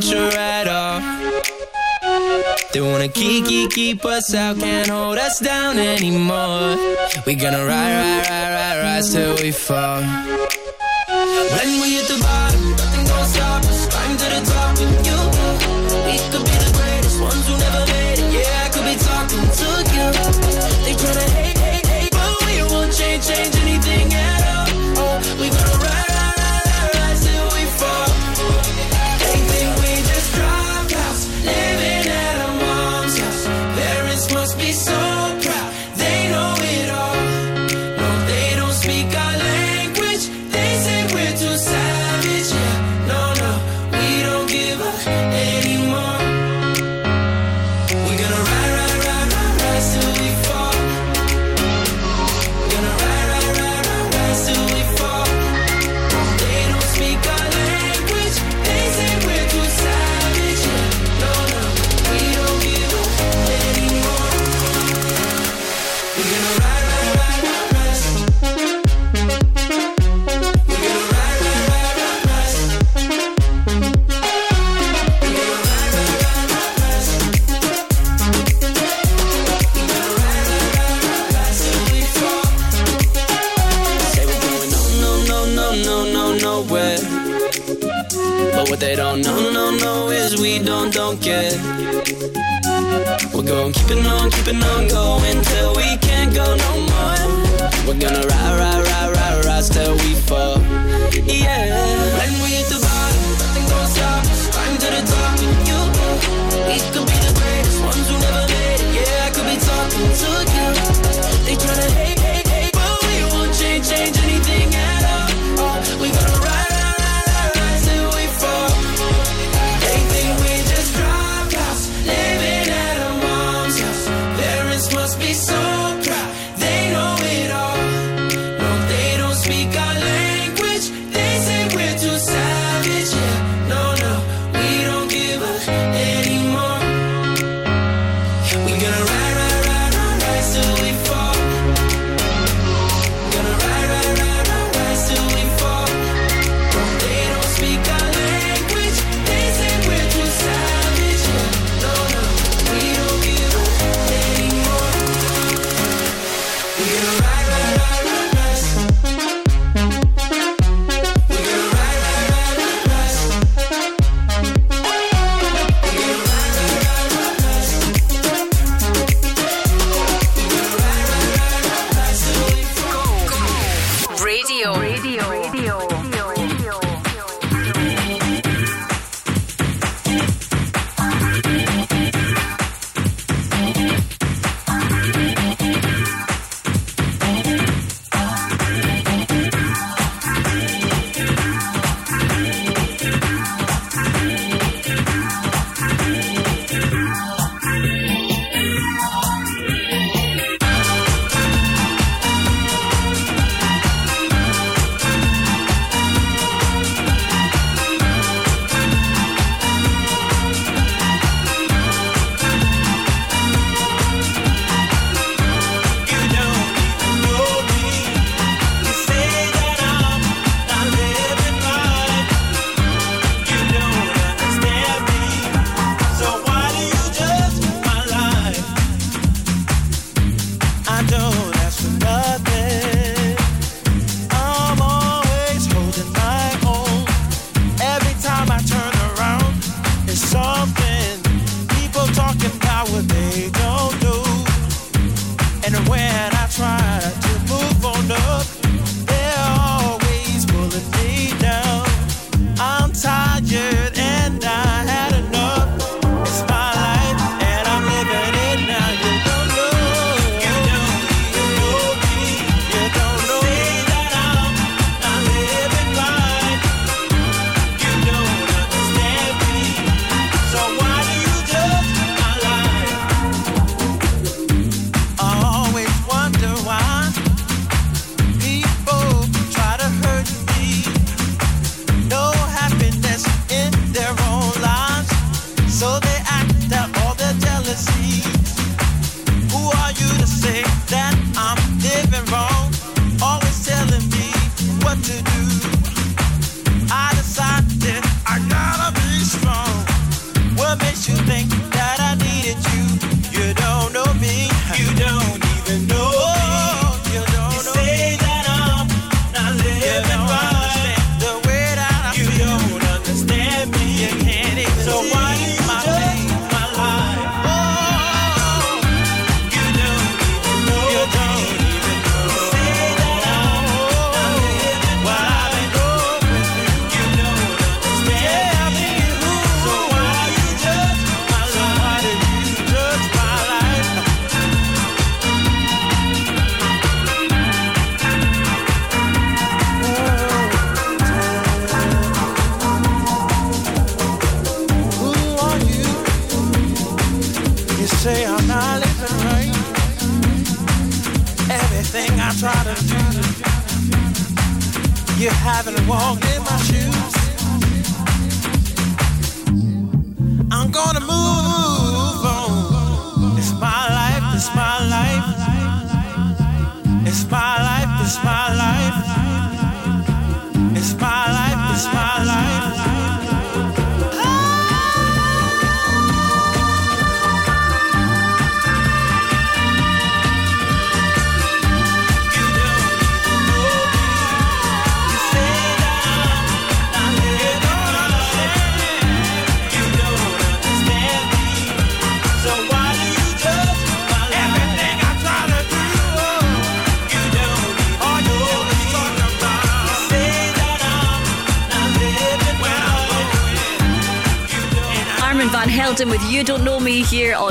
shoot your right off. They wanna keep, keep, keep us out, can't hold us down anymore. We gonna ride, ride, ride, ride, rise till we fall.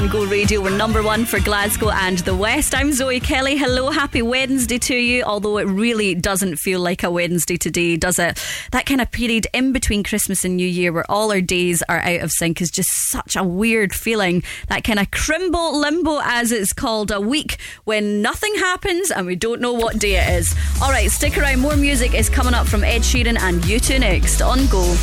Go Radio. We're number one for Glasgow and the West. I'm Zoe Kelly. Hello, happy Wednesday to you. Although it really doesn't feel like a Wednesday today, does it? That kind of period in between Christmas and New Year where all our days are out of sync is just such a weird feeling. That kind of crimbo limbo, as it's called, a week when nothing happens and we don't know what day it is. All right, stick around. More music is coming up from Ed Sheeran and U2 next on Go.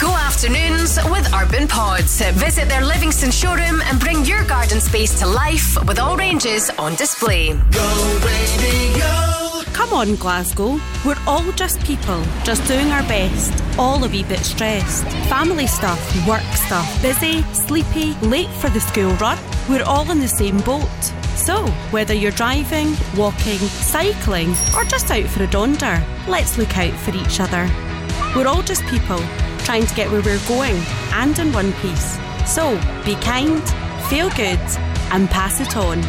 Go afternoons with Urban Pods. Visit their Livingston showroom and bring your garden space to life with all ranges on display. Go radio. Come on, Glasgow. We're all just people, just doing our best. All a wee bit stressed. Family stuff, work stuff, busy, sleepy, late for the school run. We're all in the same boat. So, whether you're driving, walking, cycling, or just out for a donder, let's look out for each other. We're all just people, trying to get where we're going, and in one piece. So, be kind, feel good, and pass it on.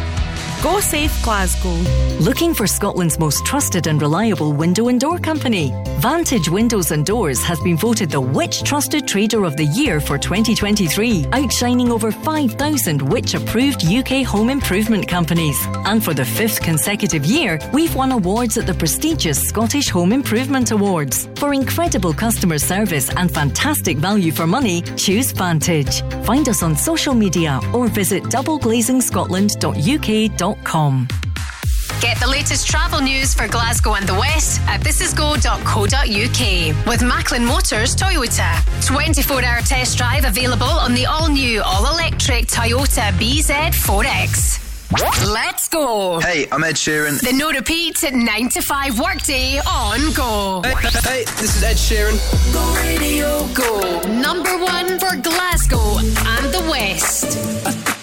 Go safe, Glasgow. Looking for Scotland's most trusted and reliable window and door company? Vantage Windows and Doors has been voted the Which Trusted Trader of the Year for 2023, outshining over 5,000 Which approved UK home improvement companies. And for the fifth consecutive year, we've won awards at the prestigious Scottish Home Improvement Awards. For incredible customer service and fantastic value for money, choose Vantage. Find us on social media or visit doubleglazing.scotland.uk.com. Get the latest travel news for Glasgow and the West at thisisgo.co.uk with Macklin Motors Toyota. 24 hour test drive available on the all new, all electric Toyota BZ4X. Let's go. Hey, I'm Ed Sheeran. The no repeat 9 to 5 workday on Go. Hey, hey, this is Ed Sheeran. Go Radio Go. Number one for Glasgow and the West.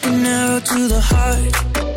An arrow to the heart.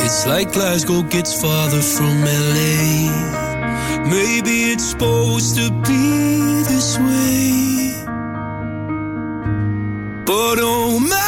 It's like Glasgow gets farther from LA. Maybe it's supposed to be this way. But oh my.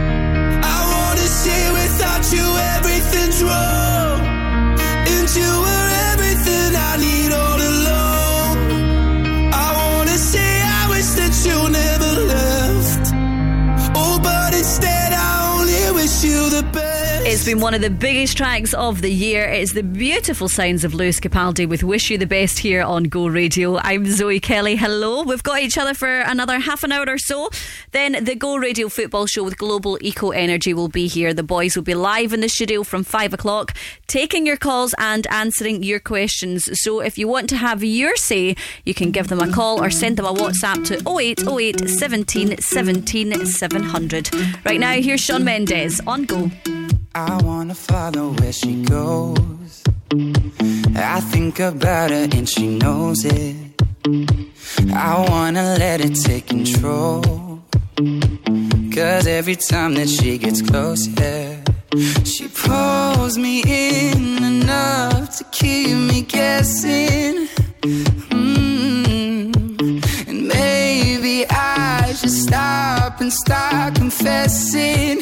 It's been one of the biggest tracks of the year. It's the beautiful sounds of Lewis Capaldi with Wish You the Best here on Go Radio. I'm Zoe Kelly. Hello. We've got each other for another half an hour or so. Then the Go Radio football show with Global Eco Energy will be here. The boys will be live in the studio from five o'clock, taking your calls and answering your questions. So if you want to have your say, you can give them a call or send them a WhatsApp to 0808 17 17 700. Right now, here's Shawn Mendes on Go. Wanna follow where she goes. I think about her and she knows it. I wanna let it take control. Cause every time that she gets close, yeah, she pulls me in enough to keep me guessing. Mm. And maybe I should stop and start confessing,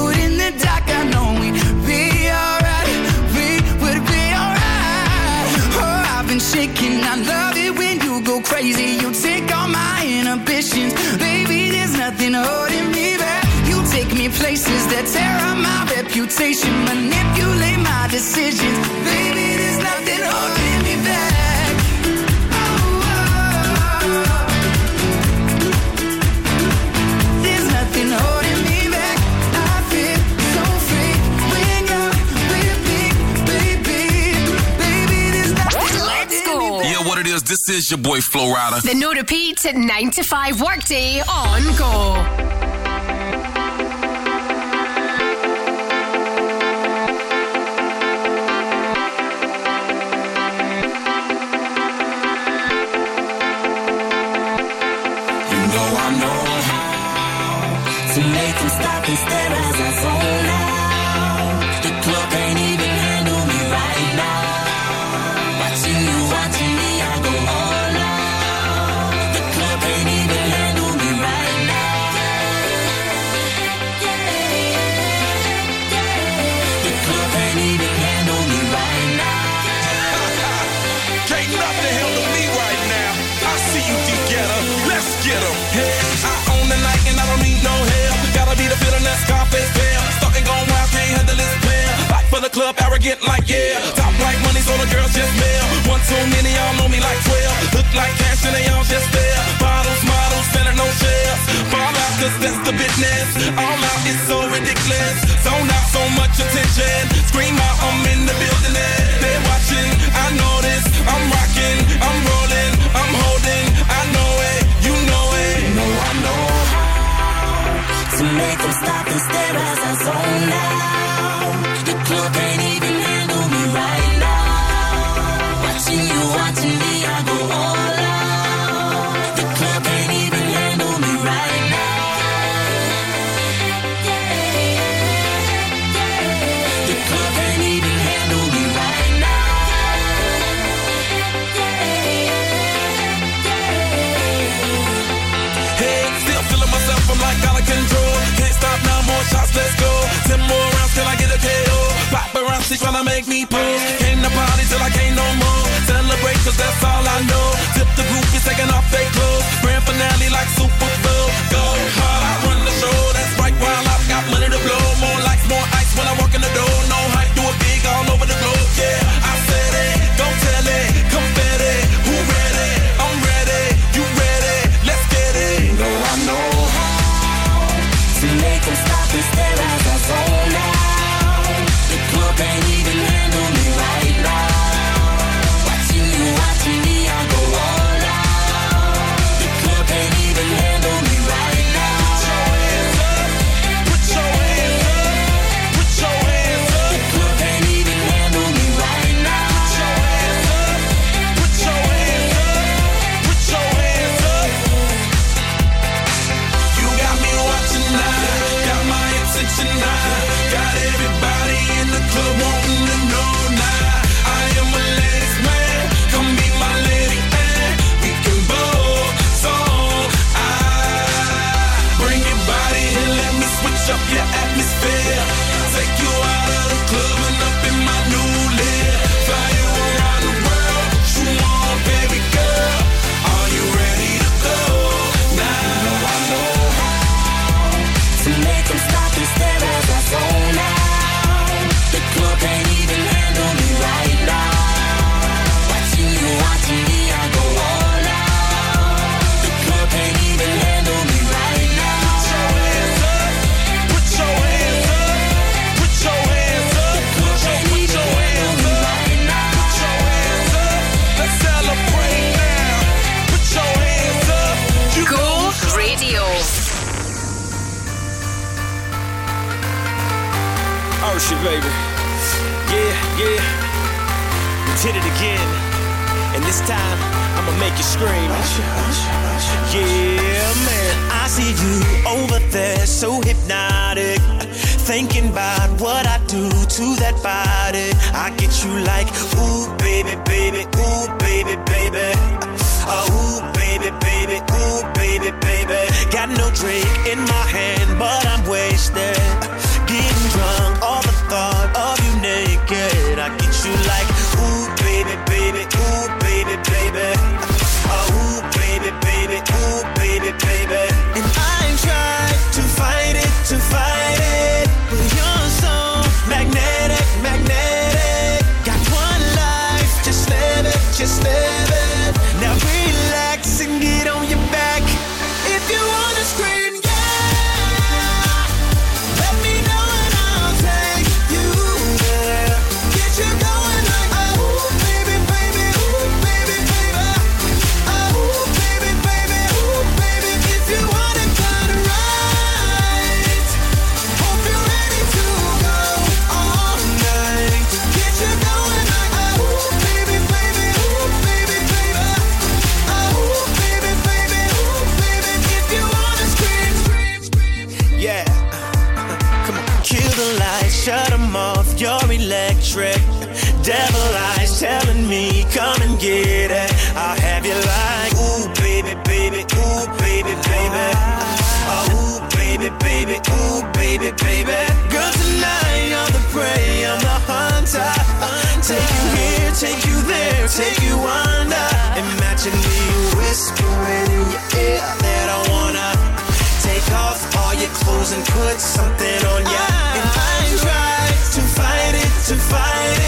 holding me back. You take me places that tear up my reputation. Manipulate my decisions. Baby, this is your boy Flo Rida. The no repeat 9 to 5 workday on go. You know I know how to make them stop and stare as I zone arrogant like yeah. Top like money, so the girls just mail. One too many, y'all know me like 12. Look like cash and they all just there. Bottles, models, selling no shares. Fall out, cause that's the business. All out is so ridiculous. Zone out, so much attention. Scream out, I'm in the building. They're watching, I know this. I'm rocking, I'm rolling, I'm holding. I know it, you know it. You know I know how to make them stop and stare as I zone out. The club can't tryna make me pose. Came to party till I can't no more. Celebrate, cause that's all I know. Tip the groupies taking off their clothes. Grand finale like Super baby. Yeah, yeah. We did it again. And this time, I'ma make you scream. Yeah, man. I see you over there, so hypnotic. Thinking about what I do to that body. I get you like, ooh, baby, baby, ooh, baby, baby. Oh, ooh, baby, baby, ooh, baby, baby. Got no drink in my hand, but I'm wasted. Getting drunk, all the thought of you naked. I get you like, ooh, baby, baby, ooh, baby, baby. Baby, baby. Girl, tonight I'm the prey, I'm the hunter. Take you here, take you there, take you under. Imagine me whispering in your ear that I wanna take off all your clothes and put something on ya. And I try to fight it, to fight it,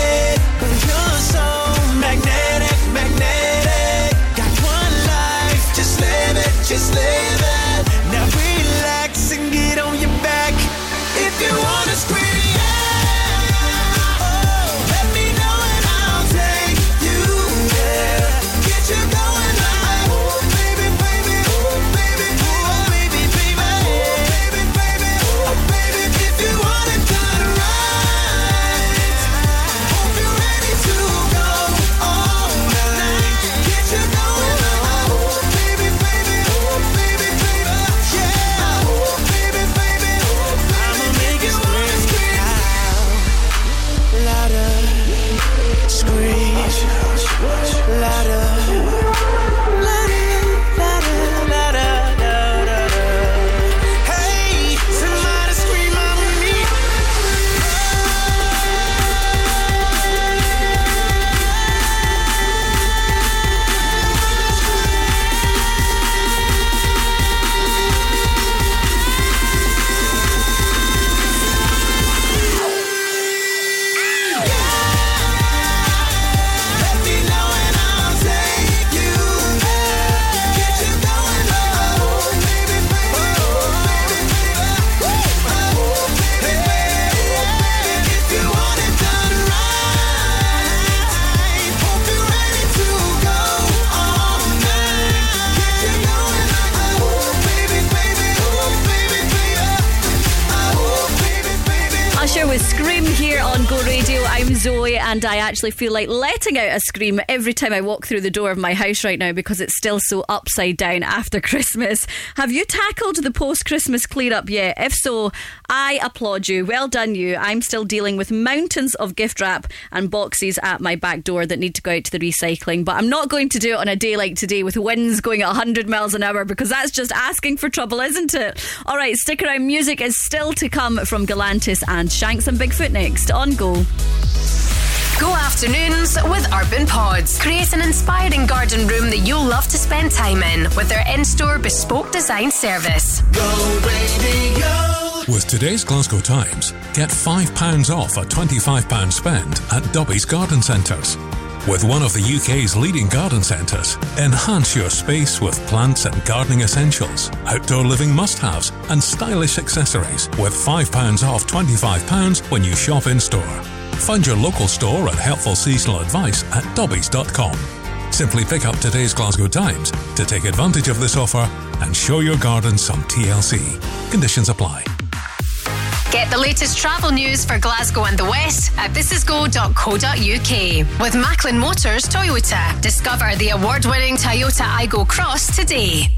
and I actually feel like letting out a scream every time I walk through the door of my house right now because it's still so upside down after Christmas. Have you tackled the post Christmas clear-up yet? If so, I applaud you. Well done, you. I'm still dealing with mountains of gift wrap and boxes at my back door that need to go out to the recycling, but I'm not going to do it on a day like today with winds going at 100 miles an hour because that's just asking for trouble, isn't it? All right, stick around. Music is still to come from Galantis and Shanks and Bigfoot next on Go. Go afternoons with Urban Pods. Create an inspiring garden room that you'll love to spend time in with their in-store bespoke design service. Go, baby, go. With today's Glasgow Times, get £5 off a £25 spend at Dobbies Garden Centres. With one of the UK's leading garden centres, enhance your space with plants and gardening essentials, outdoor living must haves, and stylish accessories with £5 off £25 when you shop in store. Find your local store and helpful seasonal advice at dobbies.com. Simply pick up today's Glasgow Times to take advantage of this offer and show your garden some TLC. Conditions apply. Get the latest travel news for Glasgow and the West at thisisgo.co.uk. With Macklin Motors Toyota. Discover the award winning Toyota Aygo Cross today.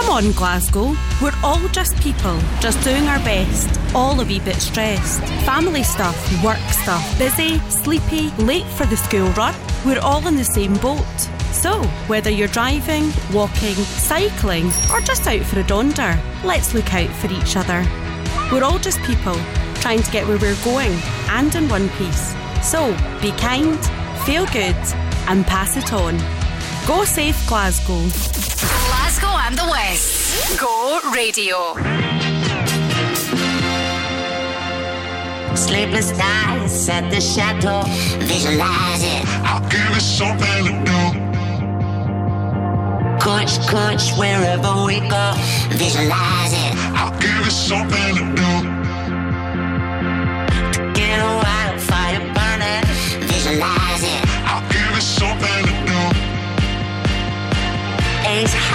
Come on, Glasgow. We're all just people, just doing our best, all a wee bit stressed. Family stuff, work stuff, busy, sleepy, late for the school run. We're all in the same boat. So, whether you're driving, walking, cycling, or just out for a donder, let's look out for each other. We're all just people, trying to get where we're going, and in one piece. So, be kind, feel good, and pass it on. Go safe, Glasgow. Glasgow and the West. Go Radio. Sleepless nights at the chateau. Visualize it. I'll give it something to do. Coach, coach, wherever we go. Visualize it. I'll give it something to do. To get a wildfire burning. Visualize it. I'll give it something to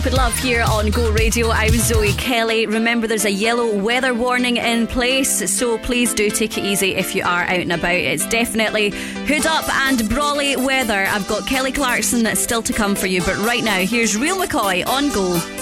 Stupid Love here on Go Radio. I'm Zoe Kelly. Remember, there's a yellow weather warning in place, so please do take it easy if you are out and about. It's definitely hood up and brawly weather. I've got Kelly Clarkson still to come for you, but right now, here's Real McCoy on Go.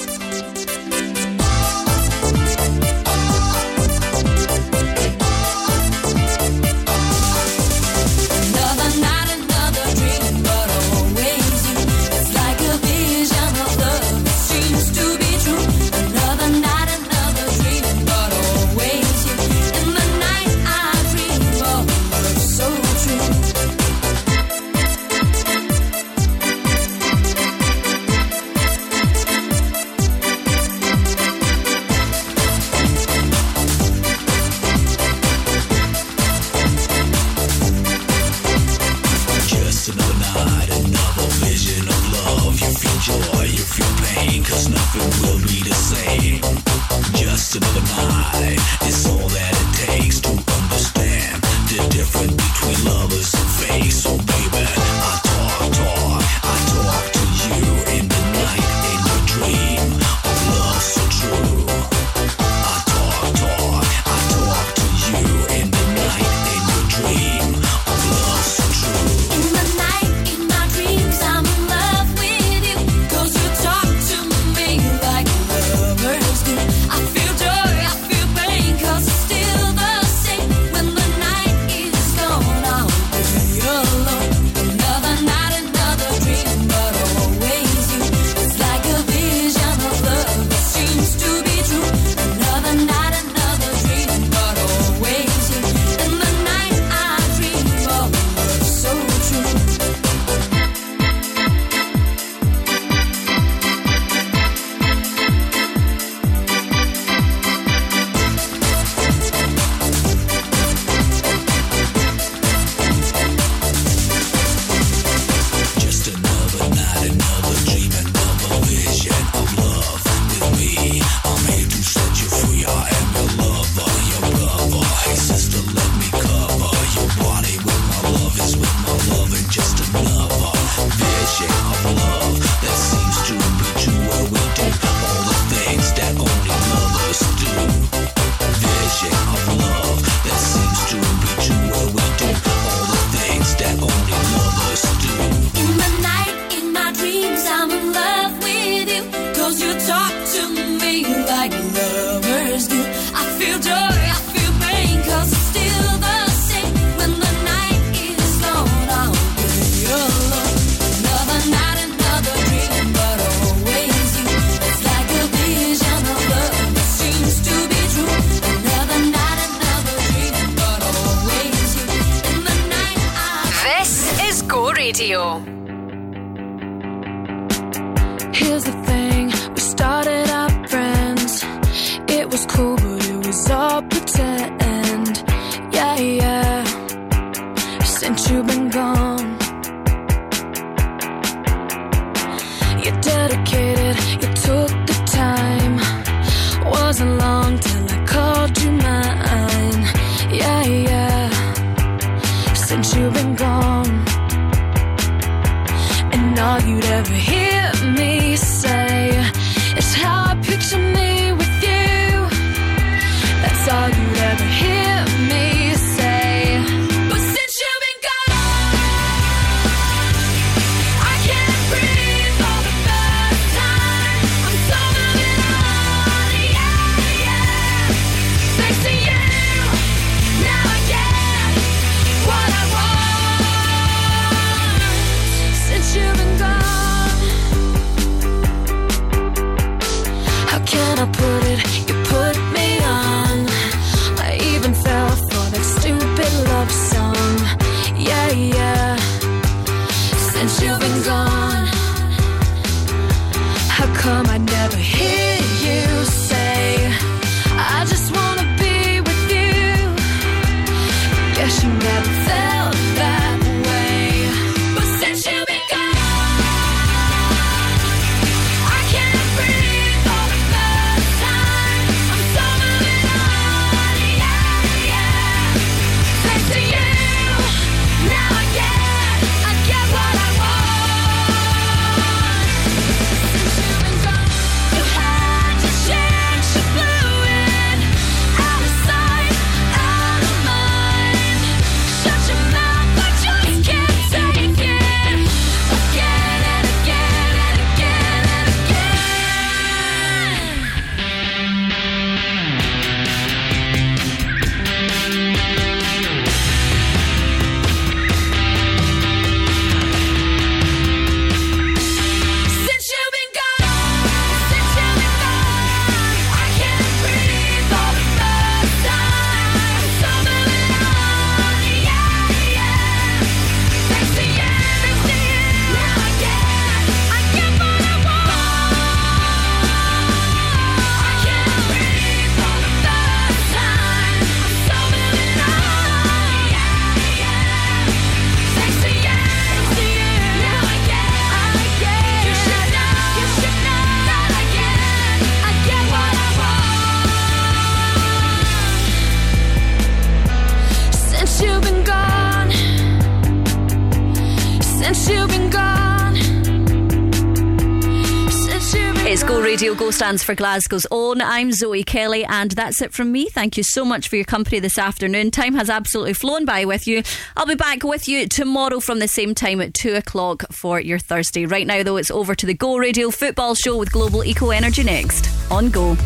stands for Glasgow's Own. I'm Zoe Kelly, and that's it from me. Thank you so much for your company this afternoon. Time has absolutely flown by with you. I'll be back with you tomorrow from the same time at two o'clock for your Thursday. Right now, though, it's over to the Go Radio Football Show with Global Eco Energy next on Go.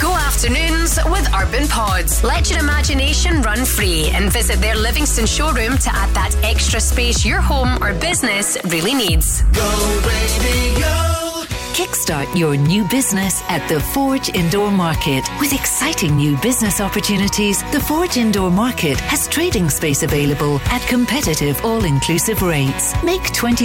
Go afternoons with Urban Pods. Let your imagination run free and visit their Livingston showroom to add that extra space your home or business really needs. Go, baby. Kickstart your new business at the Forge Indoor Market. With exciting new business opportunities, the Forge Indoor Market has trading space available at competitive all inclusive rates. Make 20